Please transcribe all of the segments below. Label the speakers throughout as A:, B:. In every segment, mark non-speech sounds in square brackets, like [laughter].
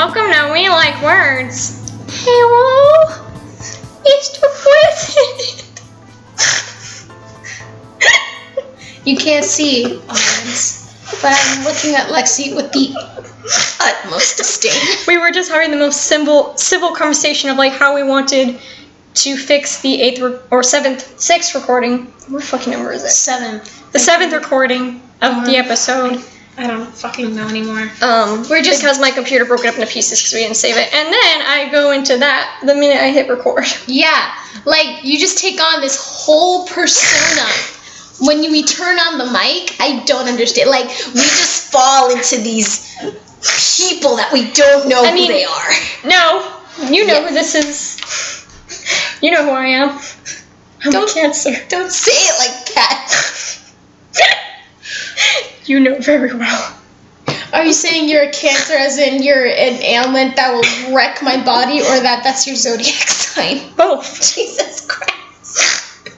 A: Welcome to We Like Words. Hello, Mr. President.
B: You can't see, audience, but I'm looking at Lexi with the utmost disdain.
A: We were just having the most civil, civil conversation of like how we wanted to fix the eighth re- or seventh, sixth recording. What fucking number is it?
B: Seventh.
A: The seventh recording of the
B: Um,
A: episode.
B: I don't fucking know anymore.
A: Um,
B: We're just-
A: because my computer broke it up into pieces because we didn't save it, and then I go into that the minute I hit record. [laughs]
B: Yeah, like you just take on this whole persona. When you, we turn on the mic, I don't understand. Like we just fall into these people that we don't know
A: I
B: who
A: mean-
B: they are.
A: No, you know
B: Yeah.
A: who this is. You know who I am. I'm
B: Don't-
A: a cancer.
B: Don't say it like that. [laughs]
A: You know very well.
B: Are you saying you're a cancer, as in you're an ailment that will wreck my body, or that that's your zodiac sign? [laughs]
A: Both.
B: Jesus Christ.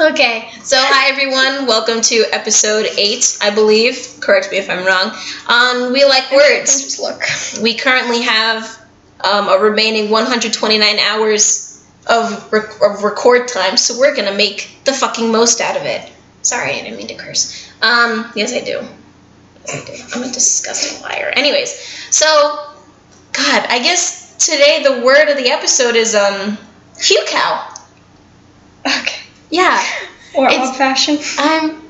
B: okay, so hi everyone. Welcome to episode eight, I believe. Correct me if I'm wrong. On We Like Words.
A: Just look.
B: We currently have um, a remaining 129 hours of, rec- of record time, so we're gonna make the fucking most out of it. Sorry, I didn't mean to curse. Um, yes, I do. Yes, I do. I'm a disgusting liar. Anyways, so, God, I guess today the word of the episode is um, hucow.
A: Okay.
B: Yeah,
A: Or
B: It's-
A: old fashioned.
B: I'm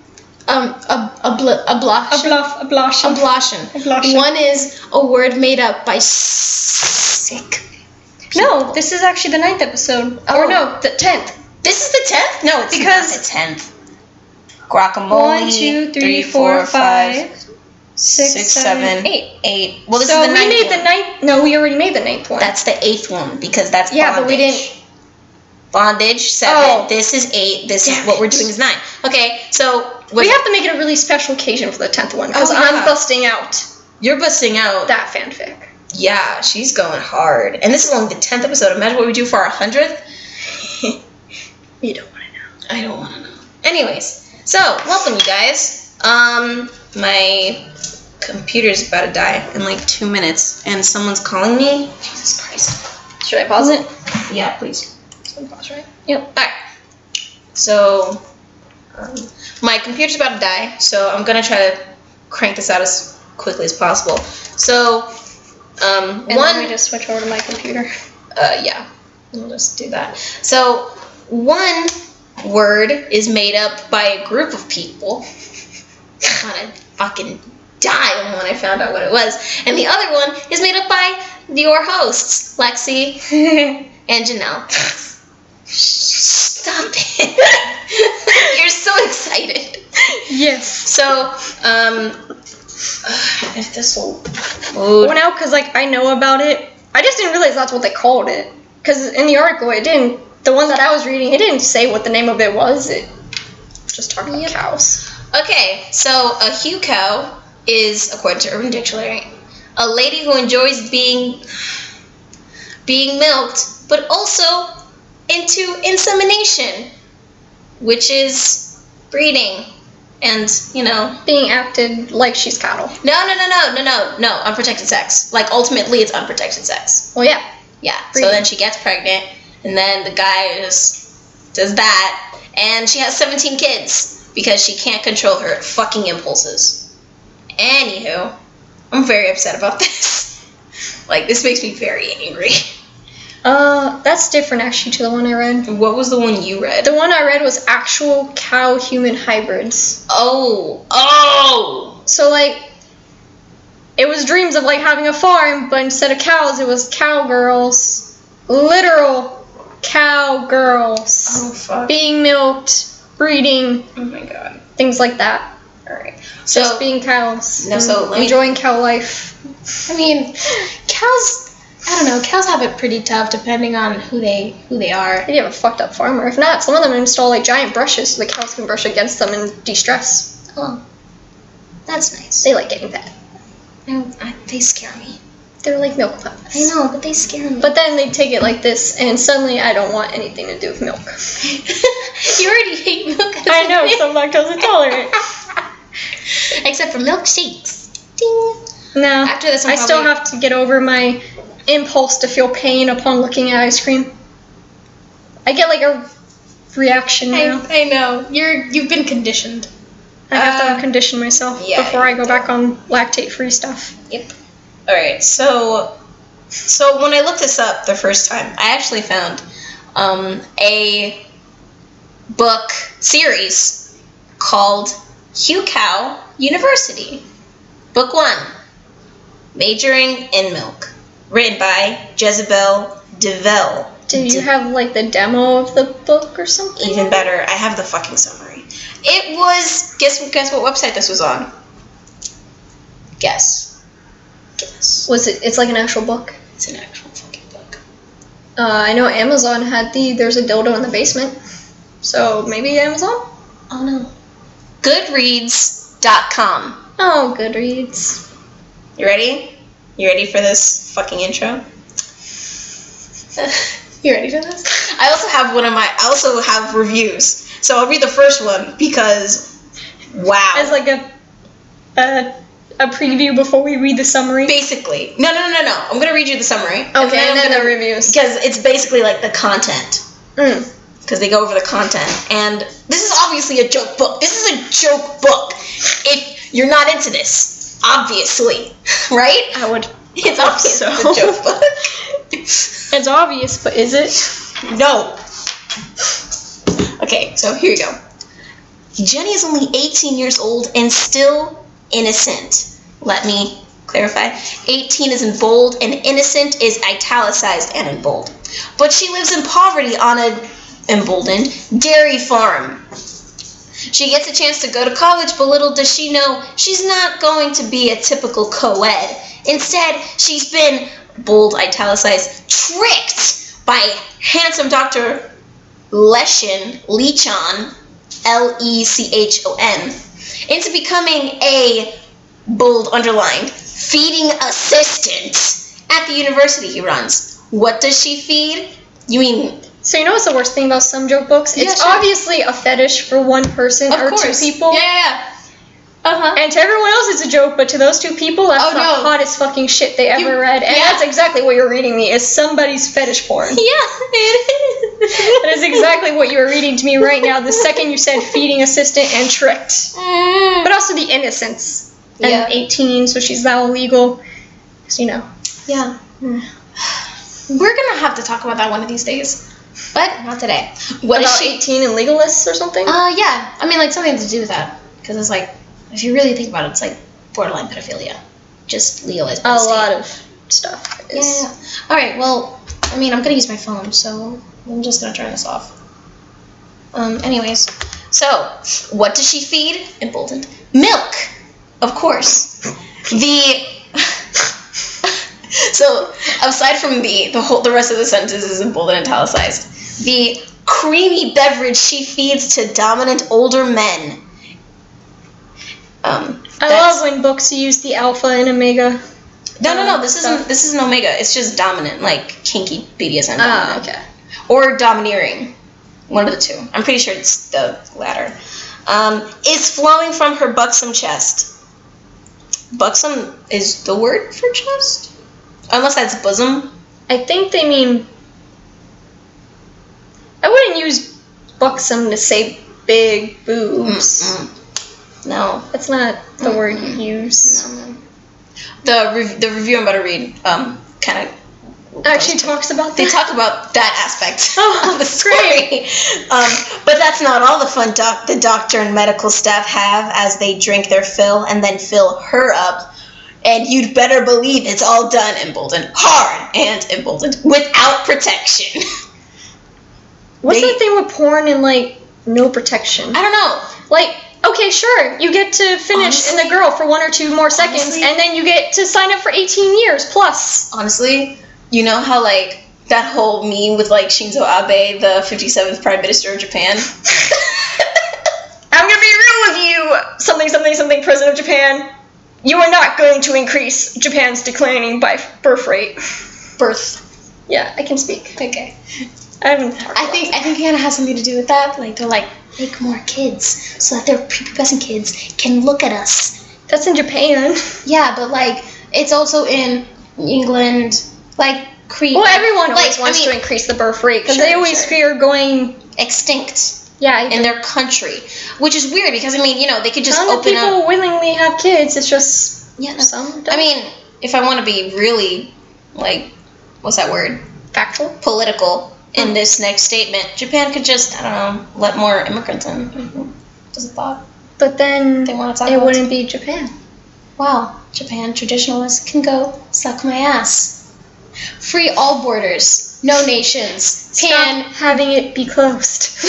B: um a a bl- a
A: A bluff. A blush.
B: A blushin. One is a word made up by sick.
A: No, this is actually the ninth episode.
B: Oh.
A: Or no, the tenth.
B: This is the tenth? No, it's
A: Because-
B: the tenth. Guacamole.
A: One, two, three, four, five, six,
B: six,
A: seven,
B: seven,
A: eight.
B: eight. Well, this
A: so
B: is the
A: we
B: ninth
A: made
B: one.
A: the ninth. No, we already made the ninth one.
B: That's the eighth one because that's
A: yeah, but we
B: bondage.
A: didn't.
B: Bondage seven.
A: Oh.
B: This is eight. This
A: Damn
B: is what we're doing is nine. Okay, so
A: We have to make it a really special occasion for the tenth one because
B: Oh,
A: I'm busting out
B: you're busting out.
A: that fanfic.
B: Yeah, she's going hard, and this is only the tenth episode. Imagine what we do for our hundredth. [laughs]
A: You don't want to know.
B: I don't want to know. Anyways, so welcome you guys. Um, my computer's about to die in like two minutes, and someone's calling me. Jesus Christ.
A: Should I pause it?
B: Yeah, please.
A: Pause, right?
B: Yep. Alright. So, um, my computer's about to die, so I'm gonna try to crank this out as quickly as possible. So, um,
A: And
B: one.
A: then we just switch over to my computer.
B: Uh, yeah, we'll just do that. So, one word is made up by a group of people. [laughs] I wanna fucking die when I found out what it was. And the other one is made up by your hosts, Lexi [laughs] and Janelle. Stop it. [laughs] You're so excited.
A: yes.
B: So, um, if this will.
A: Well, now, because like I know about it, I just didn't realize that's what they called it. Because in the article, it didn't. The one that I was reading, it didn't say what the name of it was. It just talked about
B: Yep.
A: cows.
B: Okay, so a hucow is, according to Urban Dictionary, a lady who enjoys being being milked, but also into insemination, which is breeding, and you know,
A: Being acted like she's cattle.
B: no, no, no, no, no, no, no, unprotected sex. Like ultimately, it's unprotected sex.
A: Well, yeah.
B: Yeah. So then she gets pregnant, and then the guy just does that, and she has 17 kids because she can't control her fucking impulses. Anywho, I'm very upset about [laughs] this. like, this makes me very angry.
A: Uh, that's different actually to the one I read.
B: What was the one you read?
A: The one I read was actual cow human hybrids.
B: Oh, oh!
A: So like, it was dreams of like having a farm, but instead of cows, it was cowgirls, literal cowgirls
B: Oh, fuck.
A: being milked, breeding,
B: Oh my god.
A: things like that.
B: Alright. So,
A: Just being cows.
B: No, so
A: and
B: let me-
A: enjoying cow life.
B: I mean, cows. I don't know. Cows have it pretty tough depending on who they who they are.
A: They have a fucked up farmer. If not, some of them install like giant brushes so the cows can brush against them and de-stress.
B: Oh, that's nice.
A: They like getting fed.
B: I, I, they scare me.
A: They're like milk pups.
B: I know, but they scare me.
A: But then they take it like this, and suddenly I don't want anything to do with milk. [laughs]
B: you already hate milk.
A: I know,
B: kid.
A: so I'm lactose intolerant. [laughs]
B: Except for milkshakes. Ding.
A: No.
B: After this, I'm
A: I still have to get over my impulse to feel pain upon looking at ice cream. I get like a reaction now.
B: I, I know you're you've been conditioned.
A: I have
B: Uh,
A: to condition myself
B: yeah,
A: before I go back on lactate-free stuff.
B: Yep. All right. So, so when I looked this up the first time, I actually found um, a book series called Hucow University. Book one, Majoring in Milk, written by Jezebel DeVille.
A: Do you have like the demo of the book or something?
B: Even better, I have the fucking summary. It was guess guess what website this was on? Guess.
A: Was it? It's like an actual book.
B: It's an actual fucking book.
A: Uh, I know Amazon had the "There's a dildo in the basement," so maybe Amazon.
B: Oh no. Goodreads.com.
A: Oh, Goodreads.
B: You ready? You ready for this fucking intro? [laughs] you ready for this? I also have one of my I also have reviews. So I'll read the first one because wow.
A: As like a a, a preview before we read the summary.
B: basically. No, no, no, no, no. I'm going to read you the summary.
A: Okay, and then the
B: gonna-
A: reviews.
B: Because it's basically like the content.
A: Mm.
B: because they go over the content. And this is obviously a joke book. This is a joke book. If you're not into this, obviously, [laughs] right?
A: I would.
B: It's obvious
A: so.
B: it's a joke book. [laughs]
A: It's obvious, but is it?
B: no. Okay, so here you go. Jenny is only 18 years old and still innocent. Let me clarify. 18 is in bold and innocent is italicized and in bold. But she lives in poverty on a emboldened dairy farm. She gets a chance to go to college, but little does she know she's not going to be a typical co ed. Instead, she's been, bold, italicized, tricked by handsome Dr. Lechon, Lechon, L E C H O N, into becoming a, bold, underlined, feeding assistant at the university he runs. What does she feed? You mean
A: So you know what's the worst thing about some joke books?
B: Yeah,
A: It's
B: sure.
A: obviously a fetish for one person
B: Of
A: or
B: course.
A: two people.
B: Yeah, yeah, yeah. Uh huh.
A: And to everyone else, it's a joke, but to those two people, that's
B: Oh,
A: the
B: no.
A: hottest fucking shit they ever
B: You-
A: read. And
B: yeah.
A: that's exactly what you're reading me, is somebody's fetish porn. [laughs]
B: Yeah, it [laughs]
A: that is exactly what you are reading to me right now, the second you said feeding assistant and tricked.
B: Mm.
A: But also the innocence. And
B: Yeah.
A: 18, so she's now illegal. you know.
B: Yeah. We're gonna have to talk about that one of these days, but not today. What is
A: about
B: she?
A: 18 and legalists or something?
B: Uh, yeah. I mean, like something to do with that, because it's like, if you really think about it, it's like borderline pedophilia, just legalized.
A: a lot of stuff.
B: Yeah,
A: Is,
B: yeah. All right. Well, I mean, I'm gonna use my phone, so I'm just gonna turn this off. Um. Anyways, so what does she feed? Emboldened milk, of course. The [laughs] so aside from the the whole the rest of the sentence is emboldened and italicized. The creamy beverage she feeds to dominant older men. Um,
A: I love when books use the alpha and omega.
B: no, no, no.
A: um,
B: This
A: stuff.
B: isn't. This isn't omega. It's just dominant, like kinky BDSM.
A: Ah,
B: dominant.
A: okay.
B: Or domineering. One of the two. I'm pretty sure it's the latter. Um, is flowing from her buxom chest. Buxom is the word for chest, unless that's bosom.
A: I think they mean. I wouldn't use buxom to say big boobs.
B: Mm-mm. No.
A: That's not the word you
B: Mm-mm.
A: use.
B: no. The rev- the review I'm about to read um kind of
A: Actually talks about that.
B: They talk about that aspect
A: Oh, [laughs]
B: of the story. Um, but that's not all the fun doc- the doctor and medical staff have as they drink their fill and then fill her up. And you'd better believe it's all done emboldened, hard and emboldened, without protection.
A: What's
B: they-
A: that thing with porn and like no protection?
B: I don't know.
A: Like, okay, sure, you get to finish in the girl for one or two more seconds,
B: honestly-
A: and then you get to sign up for 18 years plus.
B: Honestly, you know how like that whole meme with like Shinzo Abe, the 57th Prime Minister of Japan? [laughs]
A: I'm gonna be real with you, something, something, something, President of Japan. You are not going to increase Japan's declining by birth rate.
B: Birth.
A: Yeah, I can speak.
B: Okay.
A: I haven't.
B: I think I think of has something to do with that. Like they're like make more kids so that their prepubescent kids can look at us.
A: that's in Japan.
B: Yeah, but like It's also in England, like.
A: Well, everyone always
B: Like, I
A: wants
B: mean-
A: to increase the birth rate because
B: Sure,
A: they always
B: sure.
A: fear going.
B: extinct
A: Yeah,
B: in their country, which is weird because I mean, you know, they could just
A: Some
B: open
A: people
B: up.
A: willingly have kids. It's just
B: Yeah, no,
A: some.
B: I
A: Don't.
B: mean, if I want to be really, like, what's that word?
A: factual.
B: Political in
A: Hmm.
B: this next statement, Japan could just, I don't know, let more immigrants in. Just a thought.
A: But then
B: They want to talk
A: it wouldn't be Japan.
B: Wow, Japan traditionalists can go suck my ass. Free all borders, no nations. Pan.
A: Stop having it be closed. [laughs]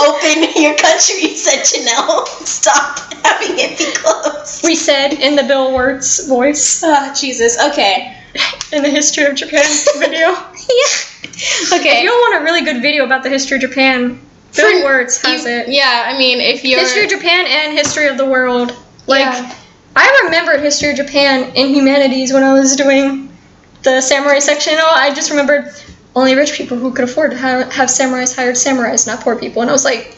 B: Open your country, said Janelle. Stop having it be closed.
A: We said in the Bill Wurtz voice
B: Oh, Jesus. Okay. [laughs]
A: in the history of Japan video. [laughs]
B: yeah. Okay.
A: If you want a really good video about the history of Japan, Bill Wurtz has
B: You-
A: it.
B: Yeah, I mean, if you're.
A: History of Japan and history of the world. Like
B: Yeah.
A: I remembered history of Japan in humanities when I was doing the samurai section. Oh, I just remembered only rich people who could afford to have, have samurais hired samurais, not poor people. And I was like,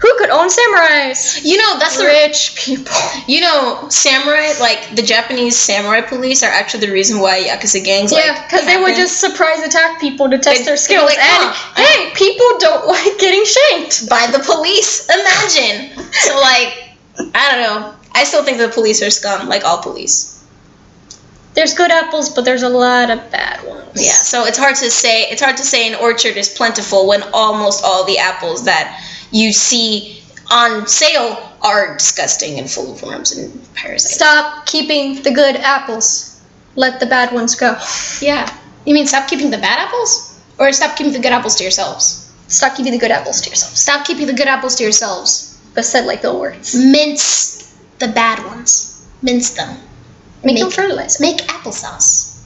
A: who could own samurais?
B: you know, that's the.
A: Rich people.
B: You know, samurai, like, the Japanese samurai police are actually the reason why Yakuza gangs.
A: Yeah, because they would just surprise attack people to test
B: They'd-
A: their skills.
B: like,
A: and
B: "Huh,
A: hey, people don't [laughs] like getting shanked.
B: by the police. Imagine. so like, I don't know. I still think the police are scum, like all police.
A: There's good apples, but there's a lot of bad ones.
B: Yeah. So it's hard to say. It's hard to say an orchard is plentiful when almost all the apples that you see on sale are disgusting and full of worms and parasites.
A: Stop keeping the good apples. Let the bad ones go.
B: Yeah. You mean stop keeping the bad apples, or stop keeping the good apples to yourselves?
A: Stop keeping the good apples to yourselves.
B: Stop keeping the good apples to yourselves.
A: But said like the words.
B: Mince the bad ones. Mince them.
A: Make,
B: Make-
A: them fertilizer.
B: Make applesauce.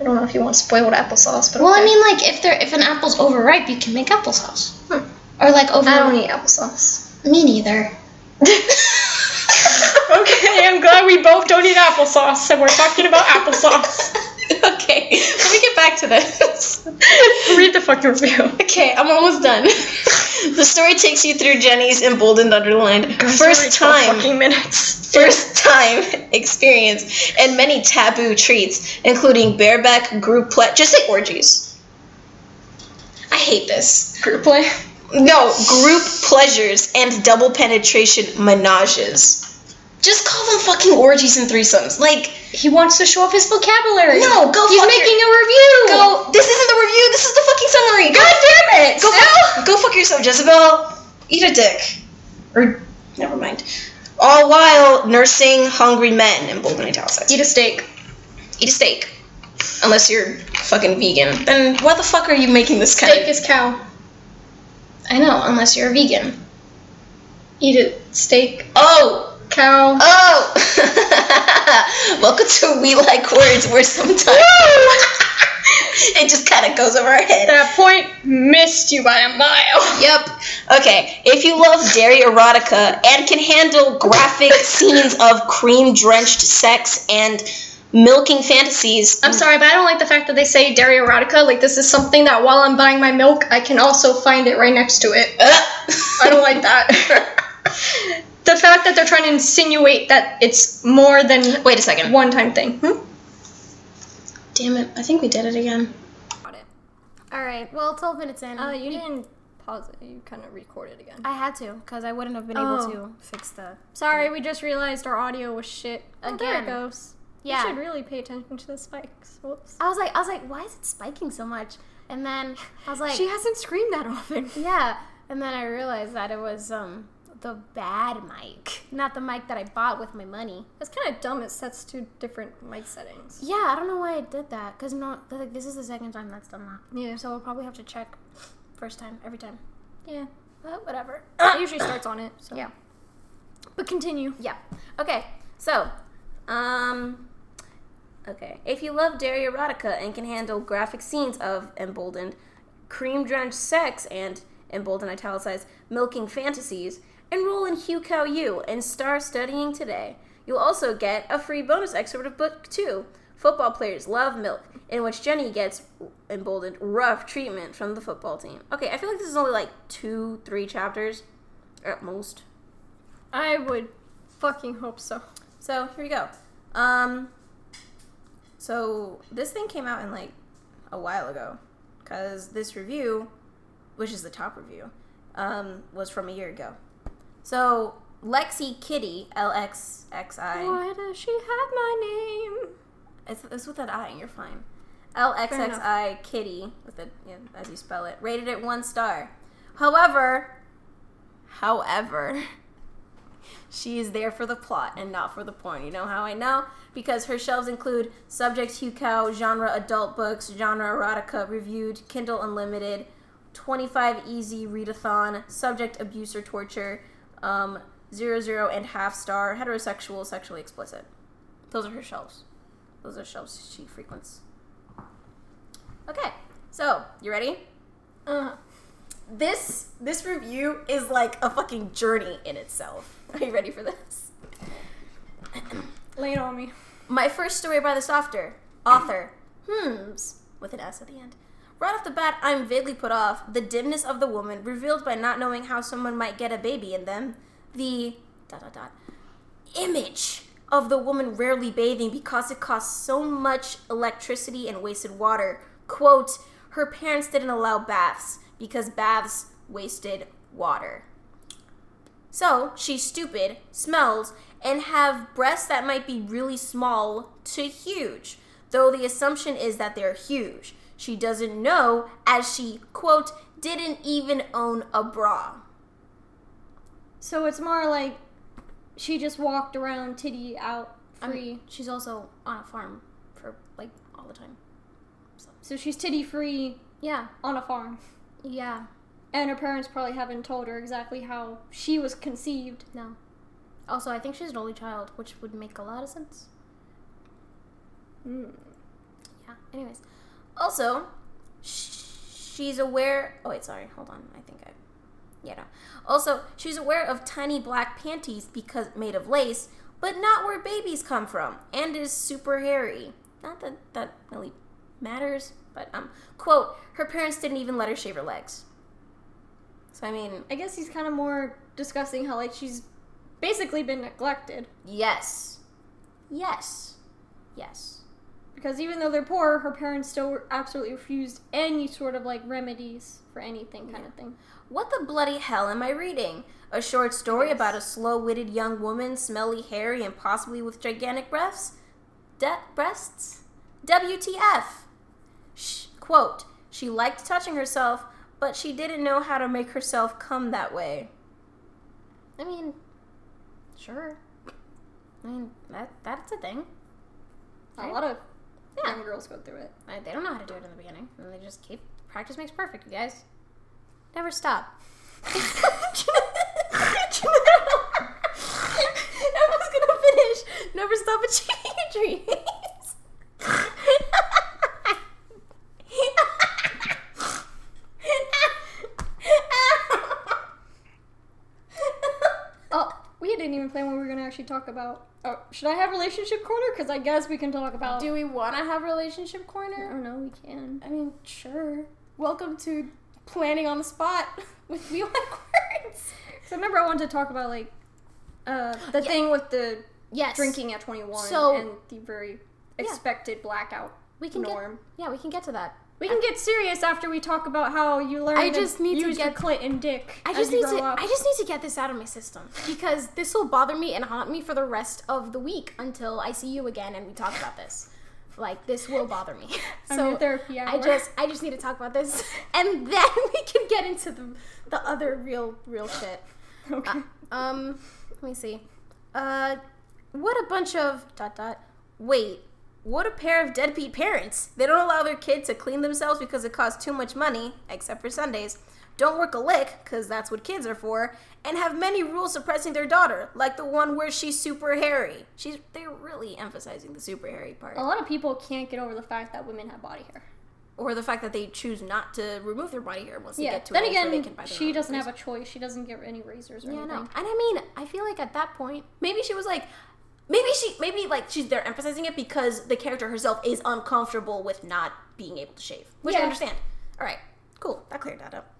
A: I don't know if you want spoiled applesauce, but
B: Well, I mean, like if they're if an apple's overripe, you can make applesauce.
A: Hmm.
B: Or like over.
A: I don't um, eat applesauce.
B: Me neither. [laughs]
A: okay, I'm glad we both don't eat applesauce, and we're talking about applesauce. [laughs]
B: okay, let me get back to this. [laughs]
A: Read the fucking review.
B: okay, I'm almost done. the story takes you through Jenny's emboldened underlined first time
A: Fucking minutes.
B: first time experience and many taboo treats, including bareback group play. just say orgies. I hate this.
A: Group play.
B: No, group pleasures and double penetration menages. Just call them fucking orgies and threesomes. Like,
A: He wants to show off his vocabulary.
B: No, go
A: He's
B: fuck
A: making
B: your-
A: a review.
B: go. This isn't the review. This is the fucking summary. Go,
A: God damn it!
B: go,
A: Still?
B: fuck, go fuck yourself, Jezebel. Eat a dick. Or, never mind. All while nursing hungry men in bold and italicized.
A: Eat a steak.
B: Eat a steak. Unless you're fucking vegan. Then why the fuck are you making this kind
A: Steak
B: of...
A: is cow.
B: I know, unless you're a vegan.
A: Eat it. Steak.
B: Oh!
A: Cow.
B: Oh! [laughs] Welcome to We Like Words, where sometimes [laughs] it just kind of goes over our head.
A: That point missed you by a mile.
B: Yep. Okay. If you love dairy erotica and can handle graphic scenes of cream drenched sex and milking fantasies,
A: I'm sorry, but I don't like the fact that they say dairy erotica. Like this is something that while I'm buying my milk, I can also find it right next to it. [laughs] I don't like that. [laughs] the fact that they're trying to insinuate that it's more than
B: Wait a second.
A: one time thing. Hmm?
B: Damn it. I think we did it again. Got it.
C: All right. Well, 12 minutes in.
A: Uh, you didn't pause it. You kind of recorded again.
C: I had to because I wouldn't have been
A: Oh.
C: able to fix the.
A: Sorry, we just realized our audio was shit. Oh, there it goes.
C: Yeah.
A: You should really pay attention to the spikes. Whoops.
C: I was like, I was like, why is it spiking so much? And then I was like,
A: she hasn't screamed that often. [laughs]
C: yeah. And then I realized that it was um the bad mic, not the mic that I bought with my money.
A: It's kind of dumb. It sets two different mic settings.
C: Yeah, I don't know why I did that. Cause no, like this is the second time that's done that.
A: Yeah.
C: So we'll probably have to check first time every time.
A: Yeah.
C: But whatever. [coughs]
A: It usually starts on it. So.
C: Yeah.
A: But continue.
B: Yeah. Okay. So, um, okay. If you love dairy erotica and can handle graphic scenes of emboldened, cream drenched sex and emboldened italicized milking fantasies, enroll in Hucow U and start studying today. You'll also get a free bonus excerpt of book two. Football players love milk, in which Jenny gets emboldened rough treatment from the football team. Okay, I feel like this is only like two, three chapters at most.
A: I would fucking hope so.
B: So here we go. Um, so this thing came out in like a while ago, because this review, which is the top review, um, was from a year ago. So Lexi Kitty L X X I.
A: Why does she have my name?
B: It's, it's with that I. You're fine. L X X I Kitty with it yeah, as you spell it. Rated it one star. However, however, [laughs] she is there for the plot and not for the porn. You know how I know? Because her shelves include Subject Hugh genre adult books, genre erotica reviewed, Kindle Unlimited, 25 easy readathon, subject abuse or torture, um, zero zero and half star, heterosexual, sexually explicit. Those are her shelves. Those are shelves she frequents. Okay, so you ready?
A: Uh,
B: This this review is like a fucking journey in itself. Are you ready for this?
A: lay it on me.
B: My first story by the softer author, Hms, with an S at the end. Right off the bat, I'm vaguely put off. The dimness of the woman, revealed by not knowing how someone might get a baby in them. The dot dot dot image of the woman rarely bathing because it costs so much electricity and wasted water. Quote, her parents didn't allow baths because baths wasted water. So she's stupid, smells, and have breasts that might be really small to huge, though the assumption is that they're huge. She doesn't know, as she, quote, didn't even own a bra.
A: So it's more like she just walked around titty out
B: I
A: free.
B: mean, she's also on a farm for like all the time.
A: so she's titty free
B: Yeah,
A: on a farm.
B: yeah,
A: And her parents probably haven't told her exactly how she was conceived.
B: no. Also, I think she's an only child, which would make a lot of sense.
A: Mm.
B: Yeah. Anyways, also, sh- she's aware. Oh wait, sorry. Hold on. I think I. Yeah. No. Also, she's aware of tiny black panties because made of lace, but not where babies come from, and is super hairy. Not that that really matters, but um, quote: her parents didn't even let her shave her legs. So I mean,
A: I guess he's kind of more discussing how like she's basically been neglected
B: yes, yes, yes.
A: because even though they're poor, her parents still absolutely refused any sort of like remedies for anything kind of thing.
B: What the bloody hell am I reading? A short story
A: Yes.
B: about a slow witted young woman, smelly, hairy, and possibly with gigantic breasts? De- breasts? WTF! Sh- quote, she liked touching herself, but she didn't know how to make herself come that way. I mean, sure. I mean, that that's a thing.
A: A lot of
B: Yeah.
A: young girls go through it.
B: I, they don't know how to do it in the beginning, and they just keep practice makes perfect. You guys, never stop. [laughs] I was gonna finish. Never stop achieving your dreams. [laughs]
A: Oh, we didn't even plan what we were gonna actually talk about. Oh, should I have relationship corner? Because I guess we can talk about.
B: Do we want to have relationship corner?
A: I don't know. We can.
B: I mean, sure. Welcome to planning on the spot [laughs] with wheel words.
A: So remember, I wanted to talk about like uh, the
B: Yeah.
A: thing with the
B: Yes.
A: drinking at 21
B: So-
A: and the very expected blackout
B: We can
A: norm.
B: get. Yeah, we can get to that.
A: We can get serious after we talk about how you learn
B: I just need to get-
A: clit and dick.
B: I just need to
A: up.
B: I just need to get this out of my system because this will bother me and haunt me for the rest of the week until I see you again and we talk about this. Like this will bother me. [laughs]
A: I'm
B: So
A: therapy
B: I just I just need to talk about this [laughs] and then we can get into the the other real real shit. [laughs]
A: okay.
B: Um let me see. Uh what a bunch of dot dot wait what a pair of deadbeat parents. They don't allow their kid to clean themselves because it costs too much money, except for Sundays. Don't work a lick, because that's what kids are for, and have many rules suppressing their daughter, like the one where she's super hairy. She's they're really emphasizing the super hairy part.
A: a lot of people can't get over the fact that women have body hair.
B: Or the fact that they choose not to remove their body hair once they get to
A: Then
B: where they
A: again,
B: can buy
A: she doesn't have a choice. She doesn't get any razors or
B: Yeah,
A: anything.
B: no. And I mean, I feel like at that point, maybe she was like, maybe she, maybe like she's they're emphasizing it because the character herself is uncomfortable with not being able to shave, which I understand. All right, cool, that cleared that up.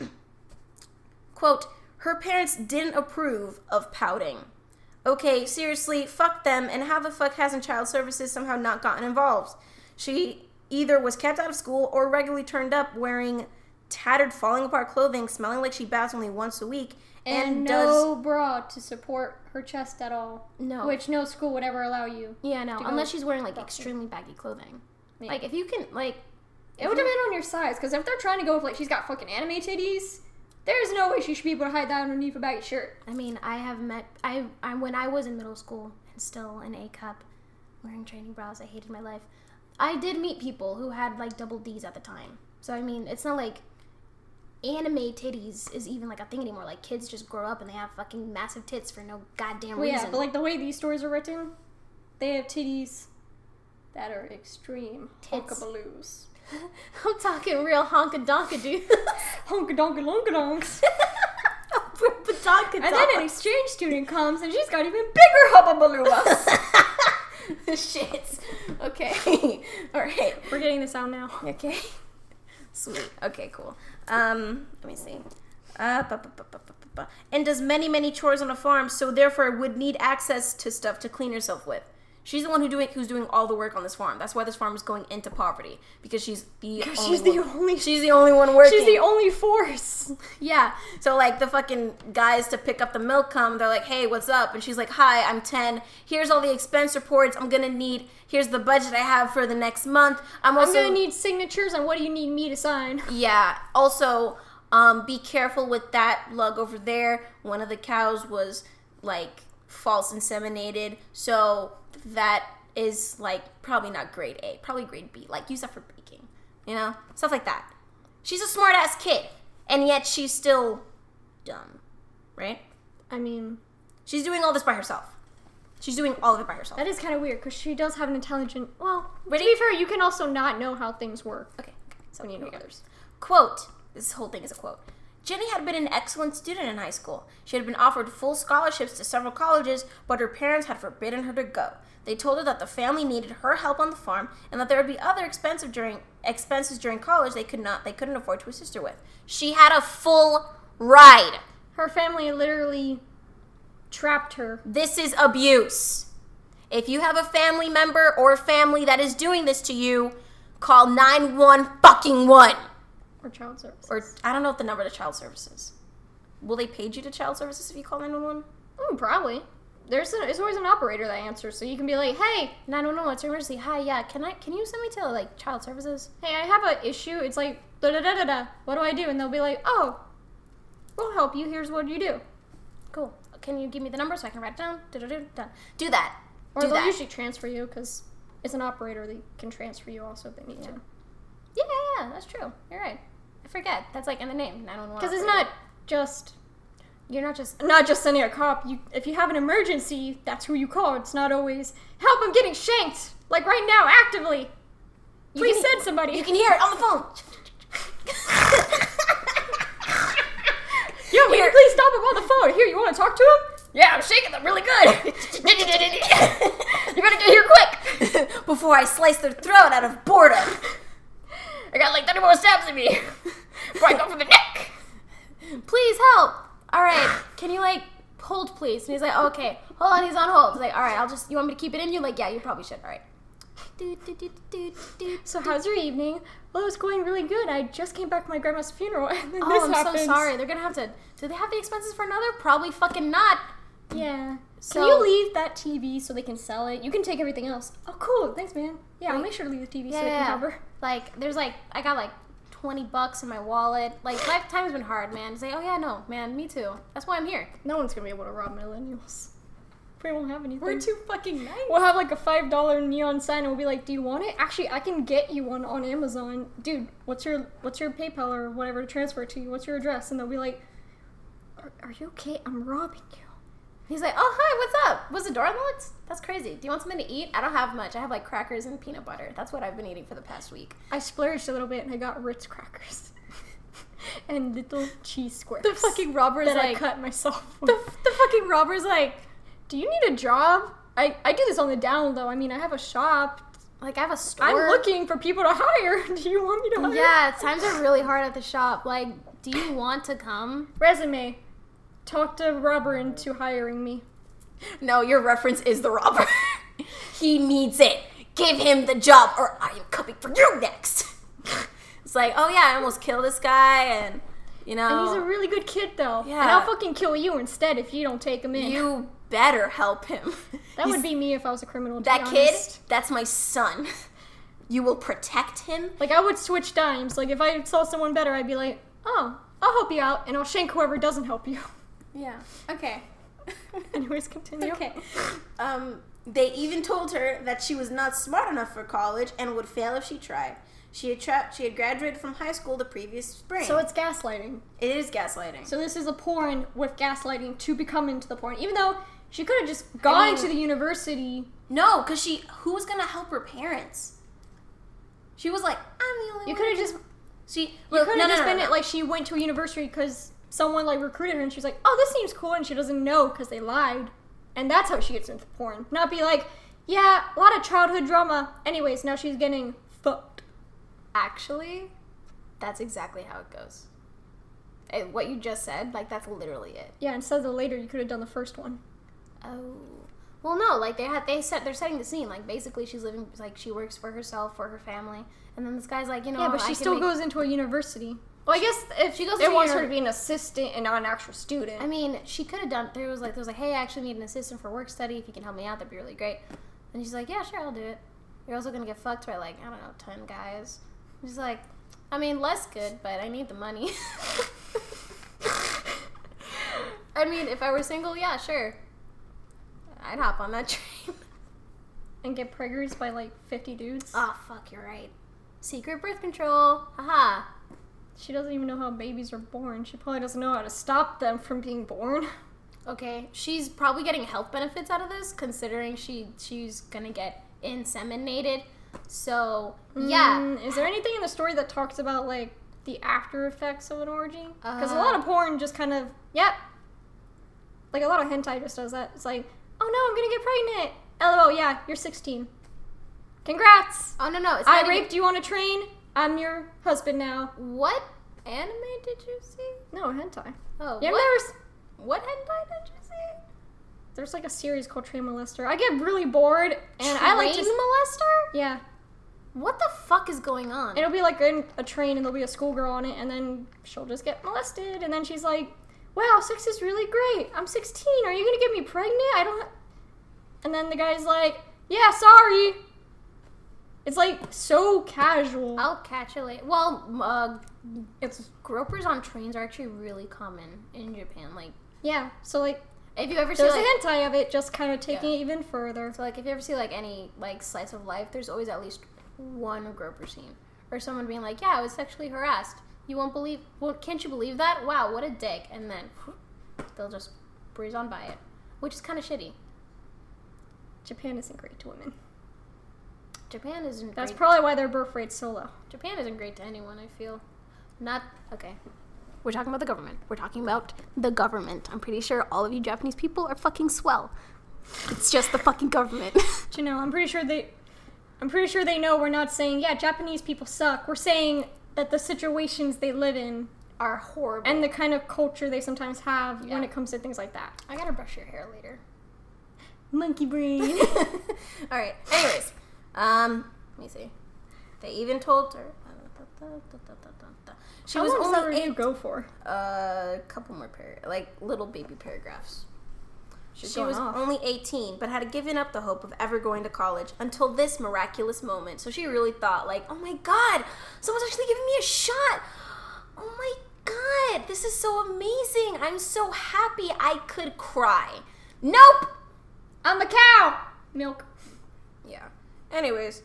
B: [clears throat] Quote: Her parents didn't approve of pouting.
C: Okay, seriously, fuck them. And how the fuck hasn't child services somehow not gotten involved? She either was kept out of school or regularly turned up wearing tattered, falling apart clothing, smelling like she baths only once a week,
A: And,
C: and,
A: no bra to support her chest at all.
C: no.
A: Which no school would ever allow you.
C: yeah, no. Unless she's wearing like extremely baggy clothing.
A: Yeah.
C: Like if you can like.
A: It would depend on your size, because if they're trying to go with like she's got fucking anime titties, there's no way she should be able to hide that underneath a baggy shirt.
C: I mean, I have met I, I when I was in middle school and still an A cup, wearing training bras. I hated my life. I did meet people who had like double D's at the time. So I mean, it's not like anime titties is even like a thing anymore. Like kids just grow up and they have fucking massive tits for no goddamn
A: Well,
C: reason.
A: yeah, but like the way these stories are written, they have titties that are extreme
C: Tits.
A: honkabaloos. [laughs]
C: I'm talking real honka donka dude.
A: Honka donka lonka donks. And then an exchange student comes and she's got even bigger hubbabalooas. [laughs]
C: Shit. Okay. [laughs] All right.
A: We're getting this out now.
C: Okay. Sweet. Okay, cool. Um, let me see. Uh, ba, ba, ba. and does many, many chores on a farm, so therefore would need access to stuff to clean herself with. She's the one who doing who's doing all the work on this farm. That's why this farm is going into poverty because she's the only
A: she's the
C: one.
A: only-
C: she's the only one working.
A: She's the only force.
C: Yeah. So like the fucking guys to pick up the milk come, they're like, "Hey, what's up?" And she's like, "Hi, I'm 10. Here's all the expense reports I'm going to need. Here's the budget I have for the next month. I'm also
A: I'm gonna need signatures on what do you need me to sign? [laughs]
C: Yeah. Also, um, be careful with that lug over there. One of the cows was like false inseminated, so that is like probably not grade A, probably grade B. Like use that for baking, you know, stuff like that. She's a smart ass kid, and yet she's still dumb, right?
A: I mean,
C: She's doing all this by herself. She's doing all of it by herself.
A: that is kind of weird because she does have an intelligent. Well,
C: Ready?
A: to be fair, you can also not know how things work
C: Okay. okay. So
A: when you know others.
C: Quote, this whole thing is a quote. Jenny had been an excellent student in high school. She had been offered full scholarships to several colleges, but her parents had forbidden her to go. They told her that the family needed her help on the farm and that there would be other expensive during expenses during college they could not they couldn't afford to assist her with. She had a full ride.
A: Her family literally trapped her.
C: This is abuse. If you have a family member or a family that is doing this to you, call 911 fucking 1.
A: Or child services.
C: Or I don't know what the number to child services. Will they page you to child services if you call 911?
A: Oh, mm, probably. There's, a, there's always an operator that answers, so you can be like, "Hey,
C: 911, what's your emergency? Hi, yeah, can I can you send me to like child services?
A: hey, I have an issue. It's like da da da da da. What do I do?" And they'll be like, "Oh, we'll help you. Here's what you do."
C: Cool. Can you give me the number so I can write it down? Do-do-do, Done. Do that.
A: Or
C: Do
A: they'll
C: that.
A: usually transfer you because it's an operator. They can transfer you also if they need to.
C: Yeah, yeah, yeah, that's true. You're right. I forget. That's like in the name, 911.
A: Because it's not just
C: You're not just.
A: not just sending a cop. You, if you have an emergency, that's who you call. It's not always help. I'm getting shanked. Like right now, actively.
C: You
A: Please
C: can-
A: send somebody.
C: You can hear it on the phone.
A: Yo, will you please stop him on the phone? Here, you want to talk to him?
C: yeah, I'm shaking them really good. [laughs] you better get here quick [laughs] before I slice their throat out of boredom.
A: I got like 30 more stabs in me. [laughs] Before I go for the neck.
C: please help. All right, can you like hold, please? And he's like, oh, okay, hold on. He's on hold. He's like, all right, I'll just. You want me to keep it in you? Like, yeah, you probably should. All right.
A: So how's your evening? Well, it was going really good. I just came back from my grandma's funeral, [laughs] and then
C: Oh,
A: this
C: I'm
A: happens.
C: so sorry. They're gonna have to. Do they have the expenses for another? Probably fucking not.
A: Yeah.
C: So-
A: can you leave that TV so they can sell it? You can take everything else. Oh, cool. Thanks, man. Yeah, I'll make sure to leave the TV
C: Yeah,
A: so they
C: yeah.
A: can cover.
C: Like, there's like, I got like 20 bucks in my wallet. Like, lifetime's been hard, man. Say, oh yeah, no, man, me too. That's why I'm here.
A: No one's gonna be able to rob millennials. We won't have anything.
C: We're too fucking nice.
A: We'll have like a five dollar neon sign, and we'll be like, "Do you want it? Actually, I can get you one on Amazon, dude. What's your what's your PayPal or whatever to transfer it to you? What's your address?" And they'll be like, "Are, are you okay? I'm robbing you."
C: He's like, oh hi, what's up? Was the door locked? That's crazy. Do you want something to eat? I don't have much. I have like crackers and peanut butter. That's what I've been eating for the past week.
A: I splurged a little bit, and I got Ritz crackers [laughs] and little cheese squares.
C: The fucking robber's
A: that
C: like,
A: I cut myself. [laughs]
C: the, the fucking robber's like,
A: Do you need a job? I, I do this on the down low. I mean, I have a shop.
C: like I have a store.
A: I'm looking for people to hire. [laughs] Do you want me to hire?
C: Yeah, times are really hard at the shop. Like, do you want to come?
A: Resume. Talk to Robert into hiring me.
C: No, your reference is the robber. [laughs] he needs it. Give him the job, or I am coming for you next. [laughs] it's like, oh yeah, I almost killed this guy, and you know,
A: And he's a really good kid, though.
C: Yeah.
A: And I'll fucking kill you instead if you don't take him in.
C: you better help him. [laughs]
A: that
C: He's-
A: would be me if I was a criminal.
C: That kid. That's my son. You will protect him.
A: Like I would switch dimes. Like if I saw someone better, I'd be like, "Oh, I'll help you out," and I'll shank whoever doesn't help you.
C: Yeah. Okay. [laughs]
A: Anyways, continue.
C: Okay. Um, they even told her that she was not smart enough for college and would fail if she tried. She had tra- she had graduated from high school the previous spring.
A: So it's gaslighting.
C: it is gaslighting.
A: So this is a porn with gaslighting to become into the porn, even though she could have just gone
C: mean-
A: to the university.
C: no, because she who was gonna help her parents? She was like, I'm the only
A: You could have just
C: can-" she
A: you could have
C: no,
A: just
C: no,
A: been
C: no.
A: it like she went to a university because someone like recruited her, and she's like, "Oh, this seems cool," and she doesn't know because they lied, and that's how she gets into porn. Not be like, "Yeah, a lot of childhood drama." Anyways, now she's getting fucked.
C: Actually, that's exactly how it goes. Eh, What you just said, like that's literally it.
A: Yeah, instead of the later, you could have done the first one.
C: Oh. Well, no, like they had they set they're setting the scene. Like basically, she's living like she works for herself for her family, and then this guy's like, you know,
A: Yeah, but she still
C: make-
A: goes into a university. Well, I guess if
C: She goes
A: it
C: to
A: wants her to be an assistant and not an actual student.
C: I mean, she could have done. There was like there was like, hey, I actually need an assistant for work study. If you can help me out, that'd be really great. And she's like, yeah, sure, I'll do it. You're also gonna get fucked by like I don't know, ten guys. She's like, I mean, less good, but I need the money. [laughs] I mean, if I were single, yeah, sure. I'd hop on that [laughs] train.
A: and get preggers by like 50 dudes.
C: Oh fuck, you're right. Secret birth control. Haha.
A: She doesn't even know how babies are born. She probably doesn't know how to stop them from being born. [laughs]
C: Okay, she's probably getting health benefits out of this, considering she she's gonna get inseminated. So yeah,
A: Mm, is there anything in the story that talks about like the after effects of an orgy? Because a
C: Uh,
A: lot of porn just kind of, yep. Like a lot of hentai just does that. It's like, oh no, I'm gonna get pregnant. LOL, yeah, you're 16. Congrats.
C: oh no no, it's
A: I
C: even-
A: raped you on a train. I'm your husband now.
C: What anime did you see?
A: No, hentai.
C: Oh,
A: Yeah,
C: what,
A: never.
C: what hentai did you see?
A: There's like a series called Train Molester. I get really bored, and I like to.
C: Train molester?
A: Yeah,
C: What the fuck is going on?
A: it'll be like in a train, and there'll be a schoolgirl on it, and then she'll just get molested, and then she's like, "Wow, sex is really great. I'm 16. Are you gonna get me pregnant? I don't." And then the guy's like, "Yeah, sorry." It's like so casual.
C: I'll catch it later. Well, uh, it's gropers on trains are actually really common in Japan. Like,
A: yeah, so like
C: if you ever see
A: there's
C: like,
A: a hentai of it, just kind of taking
C: Yeah.
A: it even further.
C: So like if you ever see like any like slice of life, there's always at least one groper scene or someone being like, "Yeah, I was sexually harassed." You won't believe. Well, can't you believe that? Wow, what a dick! And then [sniffs] they'll just breeze on by it, which is kind of shitty.
A: Japan isn't great to women.
C: Japan isn't.
A: That's
C: great.
A: probably why their birth rate's so low.
C: Japan isn't great to anyone. I feel. Not okay. We're talking about the government. We're talking about the government. I'm pretty sure all of you Japanese people are fucking swell. It's just the fucking government.
A: Do you know? I'm pretty sure they. I'm pretty sure they know we're not saying yeah Japanese people suck. We're saying that the situations they live in
C: are horrible.
A: and the kind of culture they sometimes have when it comes to things like that.
C: I gotta brush your hair later.
A: Monkey brain. [laughs]
C: All right. Anyways, um, let me see. They even told her. She
A: How
C: was
A: long
C: only eight,
A: go for?
C: a couple more par- like little baby paragraphs.
A: She's
C: she was
A: off.
C: only 18, but had given up the hope of ever going to college until this miraculous moment. So she really thought, like, oh my god, someone's actually giving me a shot. Oh my god, this is so amazing. I'm so happy I could cry. Nope.
A: I'm a cow. Milk.
C: Yeah. Anyways.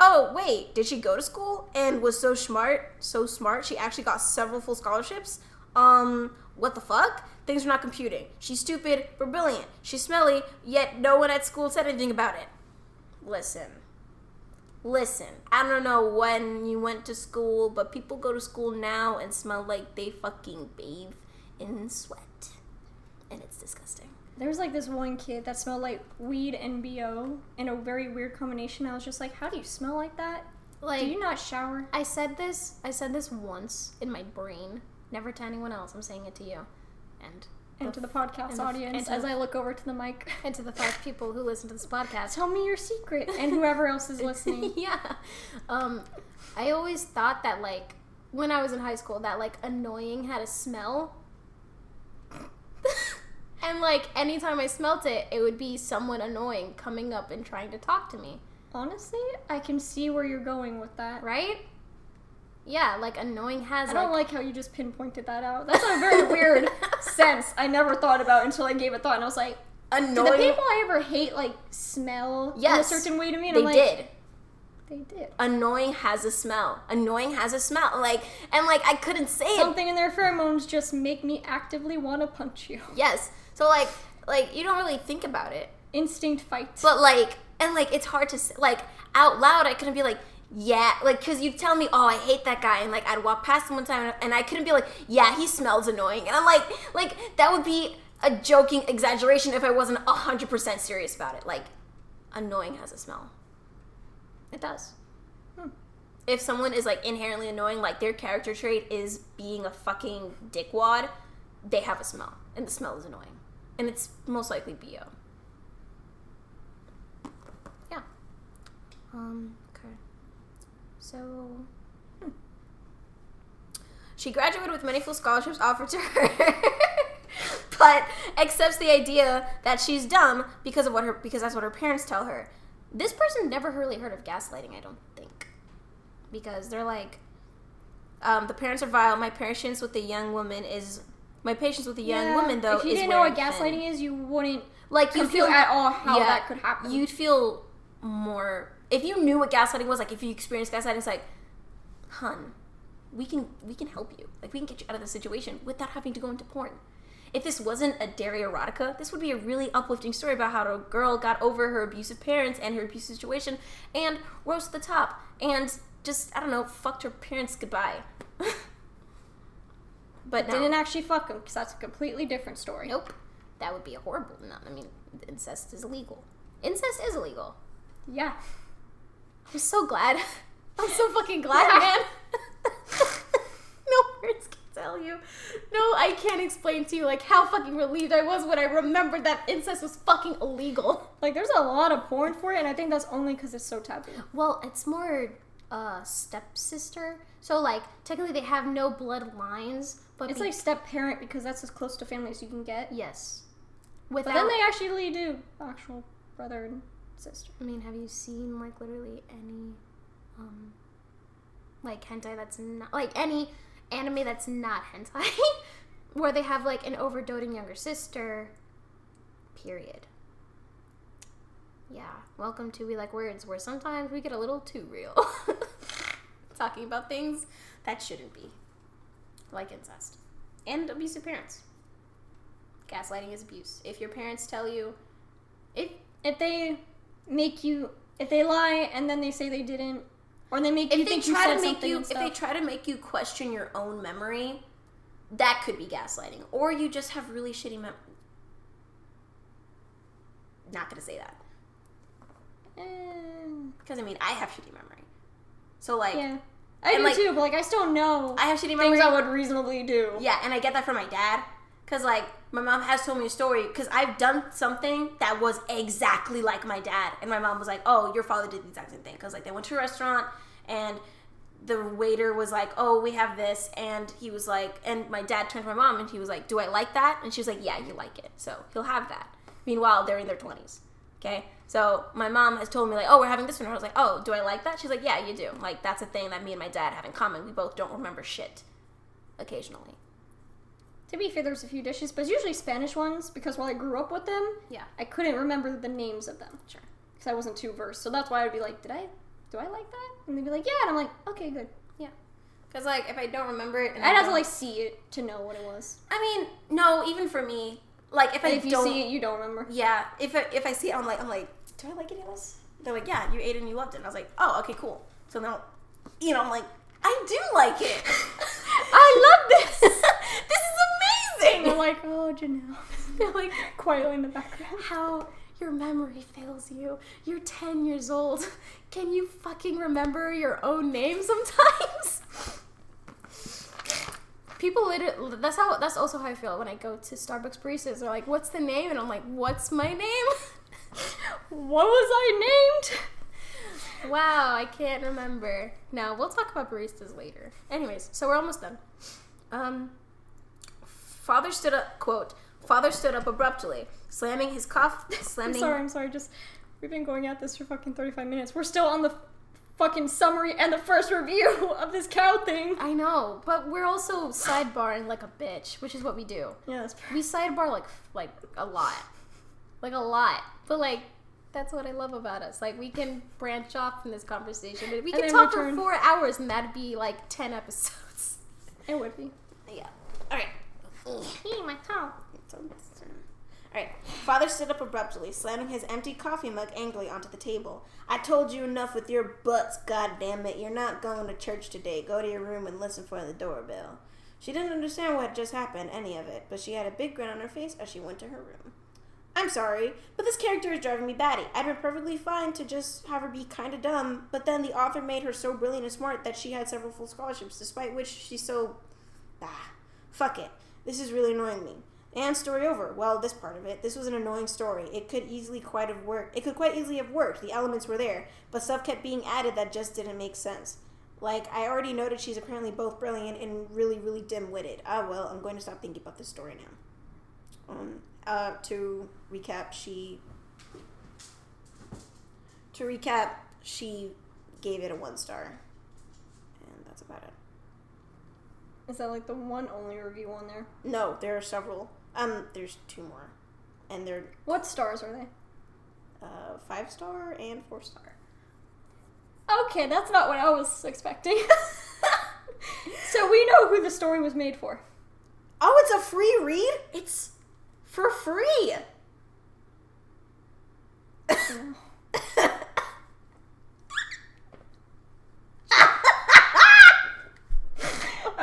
C: Oh, wait. Did she go to school and was so smart? So smart. She actually got several full scholarships. Um, what the fuck? Things are not computing. She's stupid, but brilliant. She's smelly, yet no one at school said anything about it. Listen. Listen. I don't know when you went to school, but people go to school now and smell like they fucking bathe in sweat. And it's disgusting.
A: There was like this one kid that smelled like weed and bo in a very weird combination. I was just like, how do you smell like that?
C: Like,
A: do you not shower?
C: I said this. I said this once in my brain, never to anyone else. I'm saying it to you, and
A: and to the podcast
B: the-
A: audience
B: to
A: as I look over to the mic. [laughs]
B: and to the five people who listen to this podcast.
A: Tell me your secret, and whoever else is [laughs] listening. [laughs]
B: yeah. Um, I always thought that like when I was in high school that like annoying had a smell. And like anytime I smelt it, it would be someone annoying coming up and trying to talk to me,
A: Honestly, I can see where you're going with that.
B: right? Yeah, like annoying has
A: I don't like how you just pinpointed that out. That's a very [laughs] weird sense I never thought about until I gave it thought, and I was like, annoying. do the people I ever hate like smell
B: Yes.
A: in a certain way to me? And
B: they
A: I'm like,
B: did.
A: They did.
B: Annoying has a smell. Annoying has a smell. Like and like I couldn't say it
A: Something in their pheromones just make me actively want to punch you.
B: Yes. So like like you don't really think about it.
A: Instinct fight.
B: But like and like it's hard to say, like out loud I couldn't be like yeah, like cuz you tell me, "Oh, I hate that guy." And like I'd walk past him one time and I couldn't be like, "Yeah, he smells annoying." And I'm like like that would be a joking exaggeration if I wasn't 100% serious about it. Like annoying has a smell. It does.
A: Hmm.
B: If someone is like inherently annoying, like their character trait is being a fucking dickwad, they have a smell, and the smell is annoying, and it's most likely bo. Yeah. Um. Okay. So. hmm. She graduated with many full scholarships offered to her, [laughs] but accepts the idea that she's dumb because of what her because that's what her parents tell her. This person never really heard of gaslighting, I don't think, because they're like, um, the parents are vile. My patience with the young woman is my patience with a young
A: Yeah,
B: woman though.
A: if you didn't know what gaslighting is, you wouldn't
B: like you feel
A: at all how
B: yeah,
A: that could happen.
B: You'd feel more if you knew what gaslighting was. Like if you experienced gaslighting, it's like, hun, we can we can help you. Like we can get you out of the situation without having to go into porn. If this wasn't a dairy erotica, this would be a really uplifting story about how a girl got over her abusive parents and her abusive situation and rose to the top and just I don't know fucked her parents goodbye. [laughs] but no.
A: didn't actually fuck him because that's a completely different story.
B: Nope. That would be a horrible. No, I mean, incest is illegal. Incest is illegal.
A: Yeah.
B: I'm so glad. [laughs] I'm so fucking glad, man. [laughs] no words can tell you. No, I can't explain to you like how fucking relieved I was when I remembered that incest was fucking illegal. [laughs]
A: Like there's a lot of porn for it, and I think that's only because it's so taboo.
B: Well, it's more uh stepsister. So like technically they have no blood lines, but
A: It's
B: be-
A: like step parent because that's as close to family as you can get.
B: yes.
A: But
B: Without
A: then they actually do actual brother and sister.
B: I mean, have you seen like literally any um like hentai that's not like any anime that's not hentai [laughs] where they have like an overdoting younger sister period. Yeah, welcome to We Like Words where sometimes we get a little too real. [laughs] Talking about things that shouldn't be. Like incest. And abusive parents. Gaslighting is abuse. If your parents tell you if
A: If they make you, if they lie and then they say they didn't, or they make you
B: if they
A: think you
B: try
A: said
B: to make
A: something
B: you if they try to make you question your own memory that could be gaslighting. Or you just have really shitty mem not gonna say that.
A: Eh,
B: because i mean i have shitty memory. So like
A: yeah, I
B: And,
A: do
B: like,
A: too, but like I still know
B: i have shitty memory
A: things I would reasonably do.
B: yeah and i get that from my dad because like my mom has told me a story because i've done something that was exactly like my dad and my mom was like oh your father did the exact same thing because like they went to a restaurant and the waiter was like oh we have this and he was like and my dad turned to my mom and he was like do i like that? And she was like yeah you like it so he'll have that. Meanwhile they're in their 20s okay so my mom has told me like oh we're having this one i was like oh do i like that she's like yeah you do like that's a thing that me and my dad have in common we both don't remember shit occasionally
A: To be fair, there's a few dishes, but it's usually Spanish ones because while I grew up with them,
B: yeah
A: I couldn't remember the names of them
B: sure
A: because I wasn't too versed. So that's why I'd be like, did I, do I like that? And they'd be like, yeah, and I'm like, okay, good. Yeah.
B: Because like if I don't remember it, and
A: I'd
B: I
A: have to like see it to know what it was.
B: I mean, no, even for me, like if I
A: if you
B: don't,
A: see it, you don't remember.
B: yeah, if I, if I see it, I'm like, I'm like, do I like any of this? They're like, yeah, you ate it and you loved it. And I was like, oh, okay, cool. So now, you know, I'm like, I do like it. [laughs] I love this. [laughs] this is amazing.
A: They're like, oh, Janelle. [laughs]
B: They're like,
A: Quietly in the background.
B: how your memory fails you. You're 10 years old. Can you fucking remember your own name sometimes?
C: people literally that's how that's also how I feel when I go to Starbucks baristas. They're like, "What's the name?" And I'm like, "What's my name?"
A: What was I named?
C: wow, I can't remember. Now we'll talk about baristas later. Anyways, so we're almost done. Um, father stood up. Quote: Father stood up abruptly, slamming his cough. [laughs] Slamming.
A: I'm sorry, I'm sorry. Just we've been going at this for fucking 35 minutes. We're still on the fucking summary and the first review [laughs] of this cow thing.
C: I know, but we're also sidebarring like a bitch, which is what we do.
A: Yeah, that's pretty.
C: We sidebar like like a lot, like a lot. But like that's what I love about us. Like we can branch off from this conversation. but We
A: And
C: can talk
A: return.
C: for four hours, and that'd be like ten episodes.
A: it would be.
C: Yeah. All right. Hey, my toe. Alright. Father stood up abruptly, slamming his empty coffee mug angrily onto the table. I told you enough with your butts, goddammit. You're not going to church today. Go to your room and listen for the doorbell. She didn't understand what had just happened, any of it, but she had a big grin on her face as she went to her room. I'm sorry, but this character is driving me batty. I'd been perfectly fine to just have her be kind of dumb, but then the author made her so brilliant and smart that she had several full scholarships, despite which she's so. Ah, fuck it. This is really annoying me. And story over. Well, this part of it. This was an annoying story. It could easily quite have worked. It could quite easily have worked. The elements were there, but stuff kept being added that just didn't make sense. Like I already noted, she's apparently both brilliant and really, really dim-witted. Ah, well, I'm going to stop thinking about this story now. Um, uh, to recap, she. To recap, she gave it a one star, and that's about it.
A: Is that like the one only review on there?
C: No, there are several. Um, there's two more, and they're
A: What stars are they?
C: uh, five star and four star.
A: Okay, that's not what I was expecting. [laughs] so we know who the story was made for.
C: Oh, it's a free read. It's for free.
A: I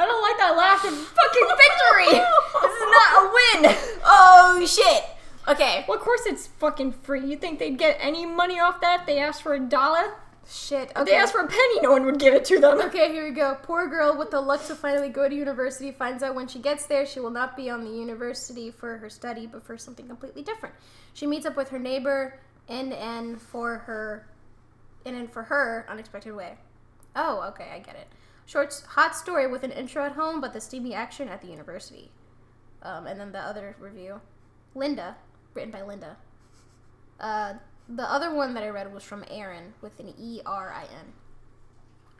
A: don't like that laugh of fucking victory.
C: this is not a win. Oh shit. Okay.
A: well, of course it's fucking free. You think they'd get any money off that if they asked for a dollar?
C: Shit.
A: If
C: Okay.
A: they asked for a penny, no one would give it to them. [laughs]
C: Okay, here we go. Poor girl with the luck to finally go to university finds out when she gets there she will not be on the university for her study, but for something completely different. She meets up with her neighbor in and for her in and for her unexpected way. Oh, okay, I get it. Short, hot story with an intro at home, but the steamy action at the university. Um, and then the other review, Linda, written by Linda. Uh, the other one that I read was from Aaron with an E R I N.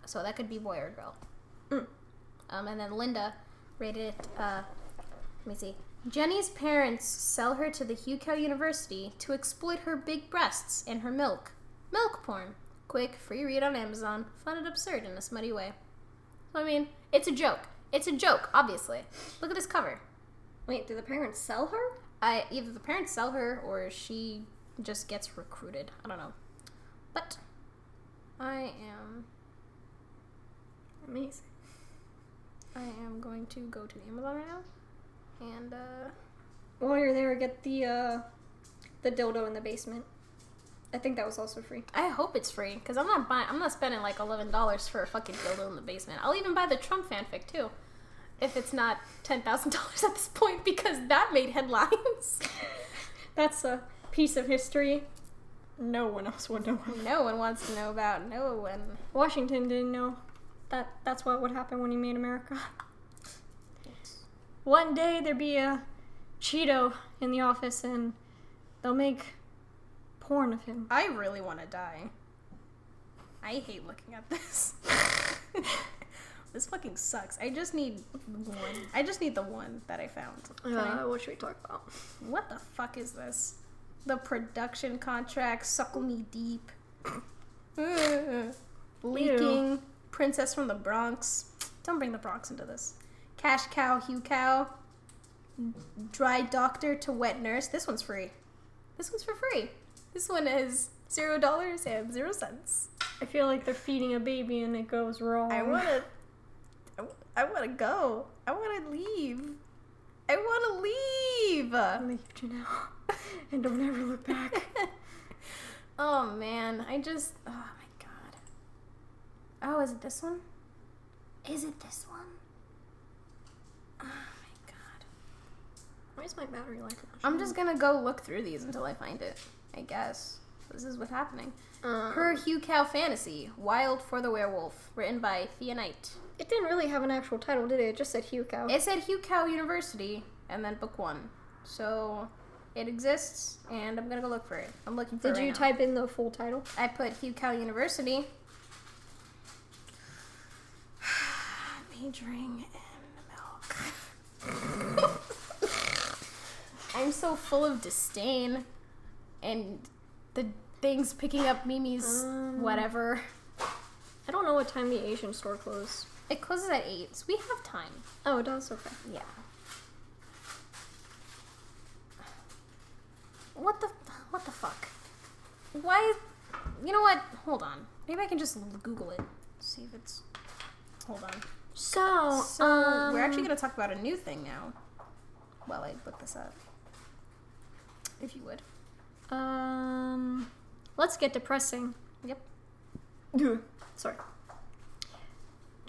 C: So that could be boy or girl.
A: Mm.
C: Um, and then Linda rated it. Uh, let me see. Jenny's parents sell her to the Hugh University to exploit her big breasts and her milk. Milk porn. Quick, free read on Amazon. Fun and absurd in a smutty way. So, I mean, it's a joke. It's a joke, obviously. Look at this cover.
A: Wait, did the parents sell her?
C: I either the parents sell her or she just gets recruited. I don't know. But I am
A: Amazing.
C: I am going to go to Amazon right now. And uh
A: While you're there, get the uh, the dildo in the basement. I think that was also free.
C: I hope it's free because I'm not buying. I'm not spending like eleven dollars for a fucking dildo in the basement. I'll even buy the Trump fanfic too, if it's not ten thousand dollars at this point because that made headlines. [laughs]
A: That's a piece of history no one else would know. [laughs]
C: no one wants to know about. No one.
A: Washington didn't know that that's what would happen when he made America. Yes. [laughs] One day there'd be a Cheeto in the office and they'll make porn of him.
C: I really want to die. I hate looking at this. [laughs] this fucking sucks. I just need one. I just need the one that I found. Can I-
A: Uh, what should we talk about?
C: What the fuck is this? The production contract, suckle me deep. [laughs] Leaking, princess from the Bronx. Don't bring the Bronx into this. Cash cow, Hucow. Dry doctor to wet nurse. This one's free. This one's for free. This one is zero dollars and zero cents.
A: I feel like they're feeding a baby and it goes wrong.
C: I wanna. I, I wanna go. I wanna leave. I wanna leave.
A: leave Janelle [laughs] and don't ever look back. [laughs]
C: oh man, I just. Oh my god. Oh, is it this one? Is it this one? Oh my god.
A: Why is my battery life?
C: I'm just gonna go look through these until I find it. I guess this is what's happening.
A: Uh,
C: Her Hucow Fantasy: Wild for the Werewolf, written by Thea Knight.
A: it didn't really have an actual title, did it? It just said Hucow.
C: It said Hucow University, and then book one. So it exists, and I'm gonna go look for it. I'm looking for
A: Did
C: it right
A: you
C: now.
A: type in the full title?
C: I put Hucow University. [sighs] Majoring in milk. [laughs] I'm so full of disdain and the things picking up Mimi's
A: Um.
C: whatever.
A: I don't know what time the Asian store closed.
C: It closes at 8, so we have time.
A: Oh, it does? Okay.
C: Yeah. What the what the fuck? Why? You know what? Hold on. Maybe I can just Google it. See if it's. Hold on.
A: So,
C: So
A: um,
C: we're actually gonna talk about a new thing now. While I look this up, if you would.
A: Um, let's get depressing.
C: Yep. [laughs]
A: Sorry.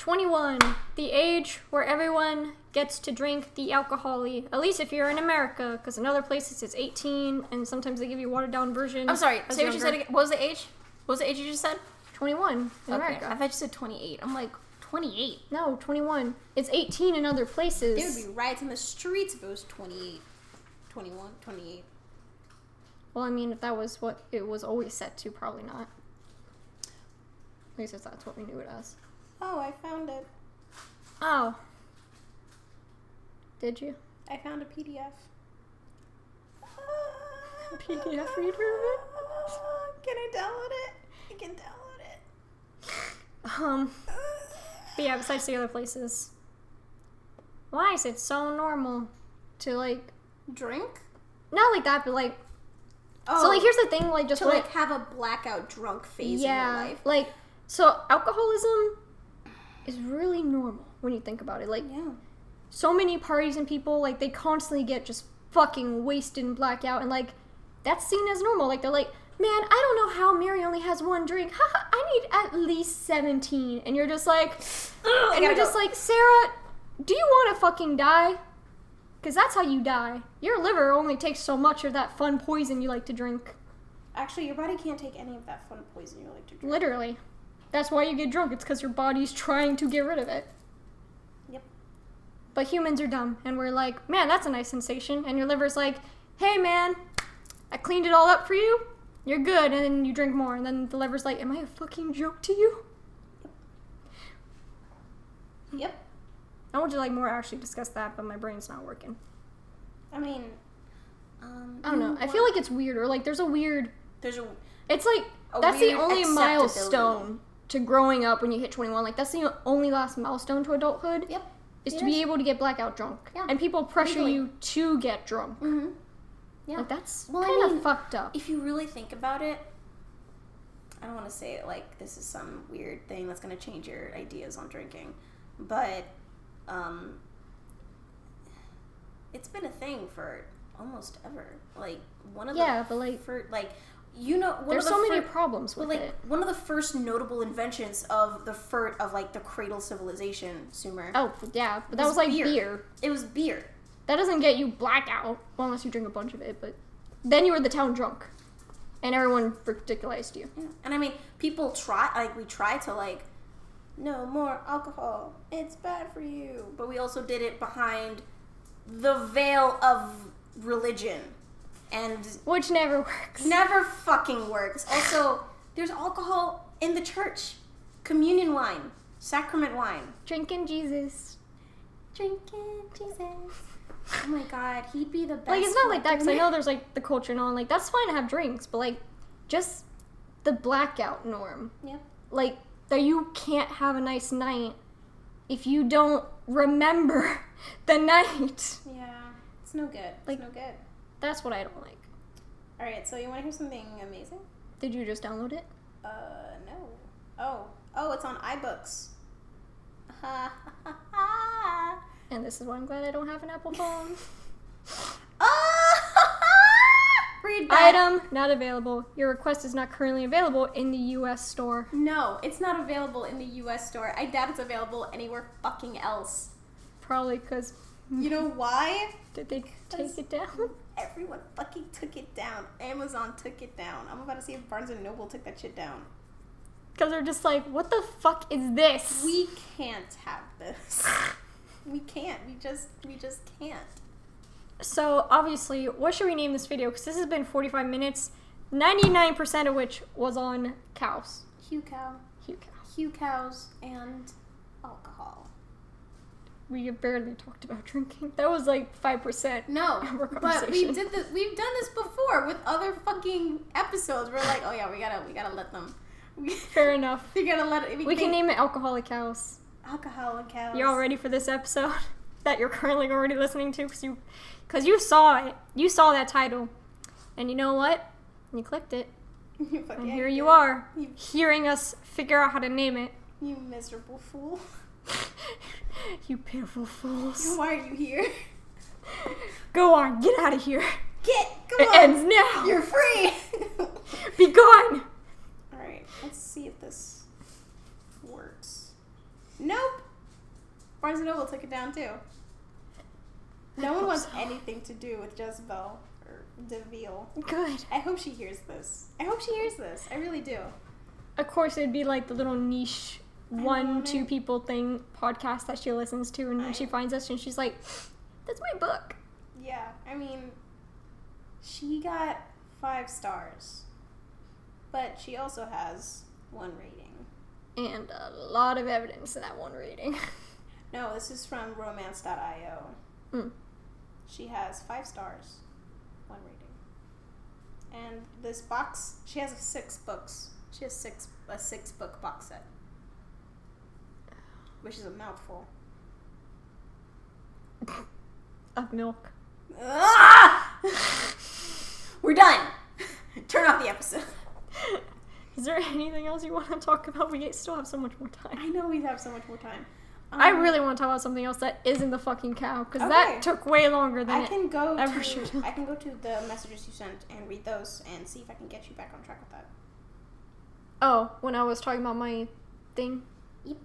A: 21, the age where everyone gets to drink the alcohol-y. At least if you're in America, because in other places it's 18, and sometimes they give you watered down versions.
C: I'm sorry. Say what you said again. What was the age? What was the age you just said?
A: 21 in
C: Okay.
A: America.
C: I thought you said 28. I'm like 28.
A: No, 21. It's 18 in other places.
C: There would be riots in the streets if it was 28. 21, 28.
A: Well, I mean, if that was what it was always set to, probably not. At least if that's what we knew it as.
C: Oh, I found it.
A: Oh. Did you?
C: I found a PDF.
A: PDF reader of it?
C: Can I download it? I can download it.
A: Um, but yeah, besides the other places. Why is it so normal to, like,
C: Drink?
A: not like that, but like,
C: Oh,
A: so like, here's the thing, like, just
C: to
A: like,
C: like have a blackout drunk phase
A: yeah,
C: in your life.
A: like, so alcoholism is really normal when you think about it. Like,
C: Yeah.
A: so many parties and people like they constantly get just fucking wasted and blackout and like that's seen as normal. Like they're like man i don't know how mary only has one drink. Haha, i need at least 17 and you're just like [gasps] and you're
C: gotta
A: just like sarah do you want to fucking die? Because that's how you die. Your liver only takes so much of that fun poison you like to drink.
C: Actually, your body can't take any of that fun poison you like to drink.
A: literally that's why you get drunk it's because your body's trying to get rid of it
C: Yep.
A: But humans are dumb, and we're like, man, that's a nice sensation. And your liver's like, hey, man, I cleaned it all up for you. You're good. And then you drink more. And then the liver's like, am I a fucking joke to you?
C: Yep.
A: I want to like more actually discuss that, but my brain's not working.
C: I mean, um,
A: I don't know. I feel like it's weird, or like there's a weird.
C: there's a
A: It's like that's the only milestone to growing up when you hit 21. Like that's the only last milestone to adulthood
C: yep.
A: is
C: It
A: to be able to get blackout drunk.
C: Yeah.
A: And people pressure you to get drunk.
C: Mm-hmm. Yeah.
A: Like that's
C: Well,
A: kind of
C: mean,
A: fucked up.
C: if you really think about it, I don't want to say it like this is some weird thing that's going to change your ideas on drinking, but um, it's been a thing for almost ever. Like one of
A: Yeah,
C: the
A: but, like,
C: for like you know
A: There's
C: of the
A: so many
C: fir-
A: problems
C: but
A: with
C: like
A: it.
C: one of the first notable inventions of the fir- of like the cradle civilization, Sumer.
A: Oh yeah, but that
C: was
A: was like
C: beer.
A: beer.
C: It was beer.
A: That doesn't get you blackout, well, unless you drink a bunch of it. But then you were the town drunk, and everyone ridiculized you.
C: Yeah. And I mean, people try, like, we try to, like, no more alcohol. It's bad for you. But we also did it behind the veil of religion. And
A: Which never works.
C: never fucking works. Also, there's alcohol in the church communion wine, sacrament wine.
A: Drinking Jesus.
C: Drinking Jesus. Oh my god, he'd be the best.
A: Like it's not like that because I know there's like the culture and all. And, like that's fine to have drinks, but like just the blackout norm.
C: Yep.
A: Like that you can't have a nice night if you don't remember [laughs] the night.
C: Yeah, it's no good. It's
A: Like-
C: no good.
A: That's what I don't like.
C: All right, so you want to hear something amazing?
A: Did you just download it?
C: Uh, no. Oh, oh, it's on iBooks. [laughs]
A: And this is why I'm glad I don't have an Apple phone.
C: ha. [laughs] [laughs] Read that.
A: Item not available. Your request is not currently available in the U.S. store.
C: No, it's not available in the U.S. store. I doubt it's available anywhere fucking else.
A: Probably because
C: You know why?
A: Did they take it down?
C: Everyone fucking took it down. Amazon took it down. I'm about to see if Barnes and Noble took that shit down.
A: Because they're just like, what the fuck is this?
C: We can't have this. [laughs] we can't. We just we just can't.
A: So obviously, what should we name this video? Because this has been 45 minutes, 99% of which was on cows.
C: Hucow,
A: Hugh
C: cow. Hucows, and alcohol.
A: We barely talked about drinking. That was like 5%.
C: No,
A: Our
C: but we did this. We've done this before with other fucking episodes. We're like, oh yeah, we gotta we gotta let them. [laughs]
A: Fair enough.
C: we gotta let it.
A: We can name it Alcoholic Cows.
C: alcohol and cows.
A: You all ready for this episode [laughs] that you're currently already listening to? Because you, cause you saw it. You saw that title. And you know what? You clicked it. [laughs]
C: Fuck
A: And here you are,
C: You,
A: hearing us figure out how to name it.
C: you miserable fool. [laughs]
A: you pitiful fools.
C: Why are you here?
A: Go on, get out of here.
C: Get come
A: It
C: on.
A: ends now.
C: You're free. [laughs]
A: Be gone.
C: All right, let's see if this works. Nope. Barnes and Noble took it down too. No one wants
A: so.
C: anything to do with Jezebel or Deville.
A: Good.
C: I hope she hears this. I hope she hears this. I really do.
A: Of course, it'd be like the little niche one, two
C: it.
A: people thing podcast that she listens to, and
C: I-
A: she finds us, and she's like, "That's my book."
C: Yeah, I mean, she got five stars, but she also has one rating.
A: And a lot of evidence in that one rating. [laughs]
C: No, this is from romance.io.
A: Mm.
C: She has five stars, one rating. And this box, she has six books. She has six a six book box set, which is a mouthful.
A: of milk.
C: Ah! We're done. Turn off the episode.
A: Is there anything else you want to talk about? We still have so much more time.
C: I know we have so much more time.
A: I
C: Um,
A: really want to talk about something else that isn't the fucking cow, because
C: Okay.
A: that took way longer than
C: I can go
A: ever
C: to
A: should've.
C: I can go to the messages you sent and read those and see if I can get you back on track with that.
A: Oh, when I was talking about my thing,
C: Yep.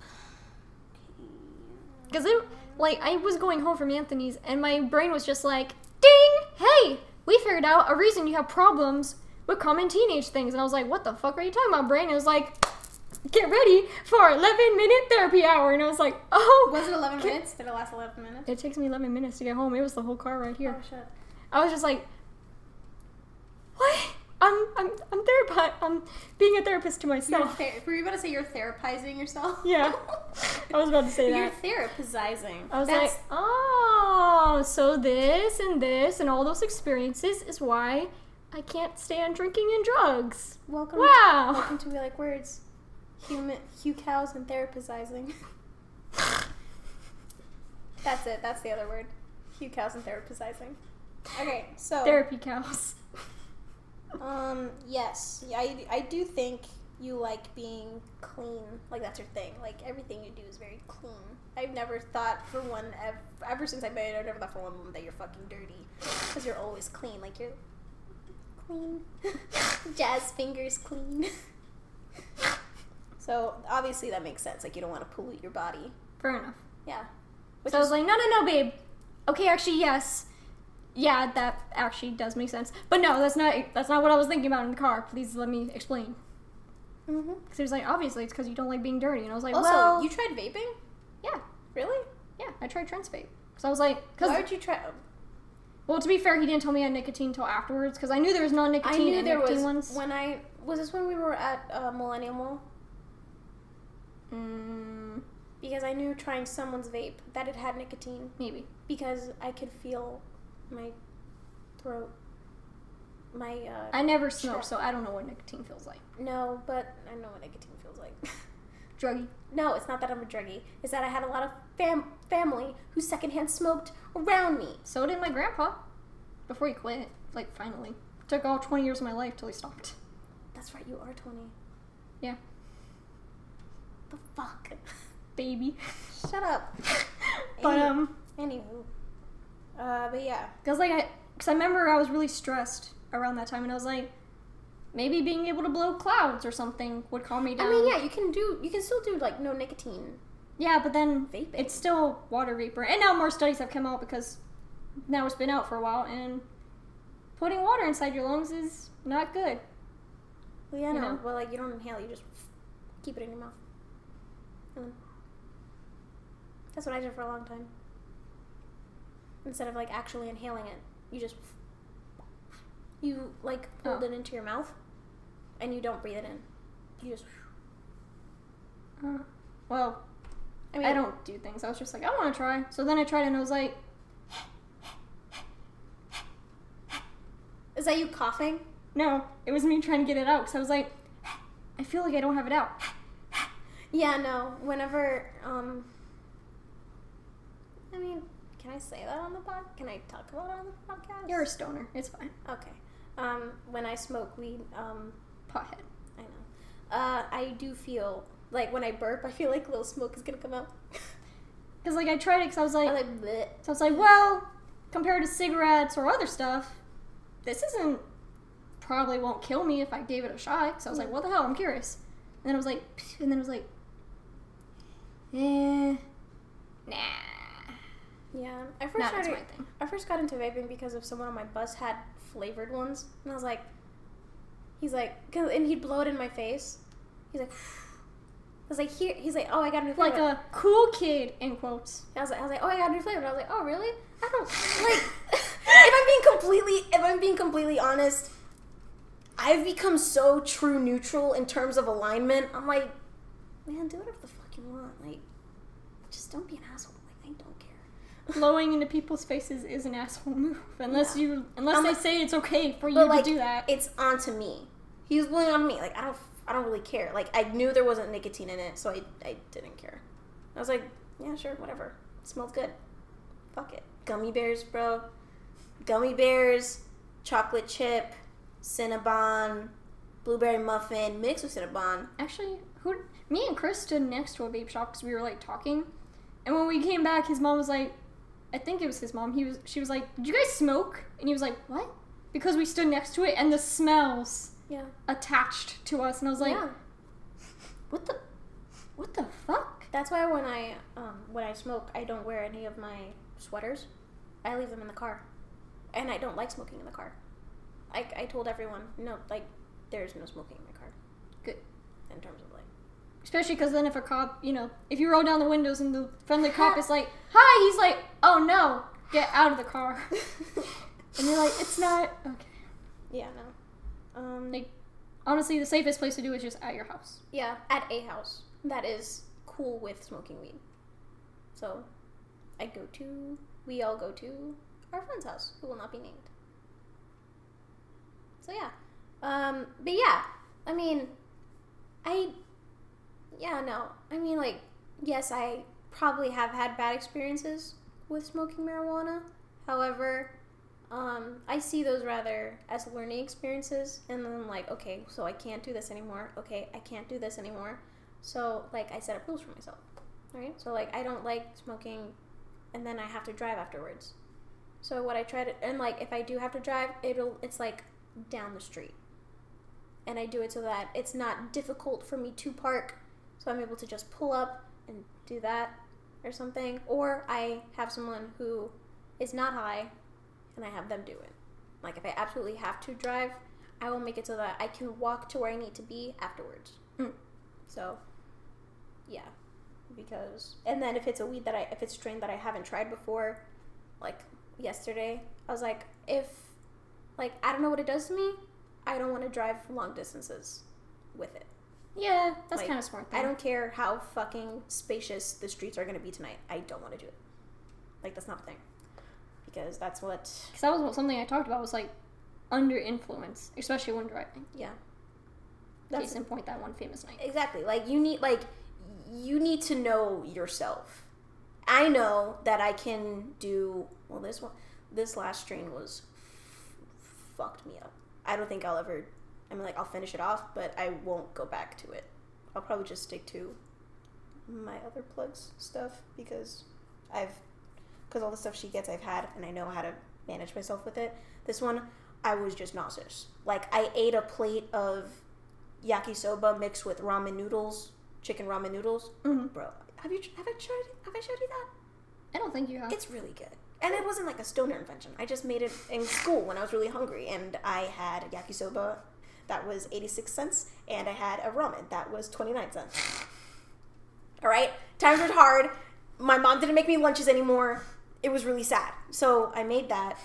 A: Because it like I was going home from Anthony's, and my brain was just like, "Ding! Hey, we figured out a reason you have problems with common teenage things." And I was like, "What the fuck are you talking about, brain?" And it was like, "Get ready for 11 minute therapy hour," and I was like, "Oh."
C: Was it 11
A: Okay.
C: minutes? Did it last 11 minutes?
A: It takes me 11 minutes to get home. It was the whole car right here.
C: Oh shit.
A: I was just like, what? I'm I'm I'm therapist. I'm being a therapist to
C: You're
A: myself.
C: ther- were you about to say you're therapizing yourself?
A: Yeah. I [laughs] was about to say that.
C: You're therapizing.
A: I was
C: That's,
A: like, oh, so this and this and all those experiences is why I can't stand drinking and drugs.
C: welcome.
A: Wow.
C: Welcome to We Like Words. Human, Hucows and therapizing. [laughs] That's it. That's the other word. Hucows and therapizing. Okay, so
A: Therapy cows.
C: Um, yes. Yeah, I, I do think you like being clean. Like, that's your thing. Like, everything you do is very clean. I've never thought for one, ever, ever since I met you, I've never thought for one moment that you're fucking dirty. Because you're always clean. Like, you're clean. [laughs] Jazz fingers clean. [laughs] so, obviously, that makes sense. Like, you don't want to pollute your body.
A: Fair enough.
C: Yeah. Which
A: so I was like, no, no, no, babe. Okay, actually, yes. Yeah, that actually does make sense. But no, that's not that's not what I was thinking about in the car. Please let me explain. Because he was like, obviously, it's because you don't like being dirty. And I was like,
C: Also,
A: well,
C: you tried vaping?
A: yeah,
C: Really?
A: yeah, I tried trans vape. Because I was like, because,
C: Why would you try?
A: well, to be fair, he didn't tell me I had nicotine until afterwards. Because I knew there was non
C: I
A: nicotine
C: knew there was
A: ones.
C: when I was this when we were at uh, Millennium Mall
A: Mm,
C: because I knew trying someone's vape that it had nicotine
A: maybe.
C: because I could feel my throat, my uh,
A: I never smoked, so I don't know what nicotine feels like.
C: no, but I know what nicotine feels like. [laughs]
A: Druggy.
C: no, it's not that I'm a druggie. It's that I had a lot of fam- family who secondhand smoked around me.
A: So did my grandpa. Before he quit, like finally. Took all 20 years of my life till he stopped.
C: That's right, you are twenty.
A: Yeah.
C: The fuck.
A: Baby.
C: Shut up. [laughs]
A: but um,
C: Anywho, uh, but yeah.
A: Cause like I, cause I remember I was really stressed around that time, and I was like, maybe being able to blow clouds or something would calm me down.
C: I mean, yeah, you can do. You can still do like no nicotine
A: Yeah, but then
C: Vaping.
A: it's still water vapor. And now more studies have come out because now it's been out for a while and putting water inside your lungs is not good.
C: Well, yeah,
A: You
C: no.
A: know?
C: Well, like you don't inhale, you just keep it in your mouth. And then- that's what I did for a long time. Instead of like actually inhaling it, you just you like hold
A: Oh.
C: it into your mouth, and you don't breathe it in. You just.
A: Uh, well,
C: I mean,
A: I don't do things. I was just like, I want to try. So then I tried and I was like,
C: Is that you coughing?
A: no, it was me trying to get it out because I was like, I feel like I don't have it out.
C: Yeah, no. Whenever, um, I mean, can I say that on the pod? Can I talk about it on the podcast?
A: You're a stoner. It's fine.
C: okay. Um, when I smoke weed, um,
A: Pothead.
C: I know. Uh, I do feel like when I burp, I feel like little smoke is gonna come out. [laughs]
A: Because like I tried it because I was like,
C: I'm like, bleh.
A: so I was like, well, compared to cigarettes or other stuff, this isn't probably won't kill me if I gave it a shot. So I was like, what the hell? I'm curious. And then I was like, [sniffs] and then I was like, eh, nah,
C: Yeah, I first
A: that's
C: started.
A: my thing.
C: I first got into vaping because of someone on my bus had flavored ones, and I was like, he's like, and he'd blow it in my face. He's like, [sighs] I was like, here. He's like, oh, I got a new flavor.
A: Like a cool kid in quotes.
C: I was like, I was like, oh, I got a new flavor. And I was like, oh, really? I don't [laughs] like. [laughs] if I'm being completely, if I'm being completely honest, I've become so true neutral in terms of alignment. I'm like, man, do whatever the fuck you want. Like, just don't be an asshole. Like, I don't care.
A: Blowing into people's faces is an asshole move. Unless
C: Yeah.
A: you, unless they
C: like-
A: say it's okay for you
C: But
A: to
C: like,
A: do that.
C: it's onto me. He was blowing on me. Like, I don't, I don't really care. Like, I knew there wasn't nicotine in it, so I, I didn't care. I was like, yeah, sure, whatever. It smells good. Fuck it. Gummy bears, bro. Gummy bears, chocolate chip, Cinnabon, blueberry muffin mixed with Cinnabon.
A: Actually, who? Me and Chris stood next to a vape shop because we were like talking, and when we came back, his mom was like, I think it was his mom. He was, she was like, "Did you guys smoke?" And he was like, "What?" Because we stood next to it, and the smells
C: Yeah.
A: attached to us, and I was like,
C: yeah.
A: "What the, what the fuck?"
C: That's why when I um, when I smoke, I don't wear any of my sweaters. I leave them in the car, and I don't like smoking in the car. I, I told everyone no, like there's no smoking in my car.
A: Good.
C: In terms of
A: Especially because then if a cop, you know, if you roll down the windows and the friendly [laughs] cop is like, "Hi," he's like, "Oh no, get out of the car," [laughs] and you're like, "It's not okay."
C: yeah, no. Um,
A: Like, honestly, the safest place to do is just at your house.
C: yeah, at a house that is cool with smoking weed. So, I go to, we all go to our friend's house, who will not be named. So yeah, um, but yeah, I mean, I, yeah, no, I mean, like, yes, I probably have had bad experiences with smoking marijuana. However, um, I see those rather as learning experiences, and then like, okay, so I can't do this anymore. Okay, I can't do this anymore. So like, I set up rules for myself, right? So like, I don't like smoking, and then I have to drive afterwards. So what I try to, and like, if I do have to drive, it'll, it's like down the street, and I do it so that it's not difficult for me to park, so I'm able to just pull up and do that or something, or I have someone who is not high and I have them do it. Like if I absolutely have to drive, I will make it so that I can walk to where I need to be afterwards.
A: Mm.
C: So, yeah, because and then if it's a weed that I if it's a strain that I haven't tried before, like yesterday, I was like, if like I don't know what it does to me, I don't want to drive long distances with it.
A: Yeah, that's
C: Like,
A: kind of smart. Though.
C: I don't care how fucking spacious the streets are gonna be tonight. I don't want to do it. Like that's not a thing. Because that's what
A: because that was what, something I talked about was like under influence, especially when driving.
C: yeah.
A: Case in point, that one famous night.
C: exactly like you need like you need to know yourself. I know that I can do well. This one, this last strain was f- fucked me up. I don't think I'll ever. I mean, like I'll finish it off, but I won't go back to it. I'll probably just stick to my other plugs stuff because I've because all the stuff she gets I've had and I know how to manage myself with it. This one I was just nauseous. Like I ate a plate of yakisoba mixed with ramen noodles chicken ramen noodles,
A: Mhm.
C: bro. Have you have I showed have I showed you that?
A: I don't think you have.
C: It's really good. And it wasn't like a stoner invention. I just made it in school when I was really hungry, and I had yakisoba that was 86 cents, and I had a ramen that was 29 cents. All right, times were hard. My mom didn't make me lunches anymore. It was really sad. So I made that.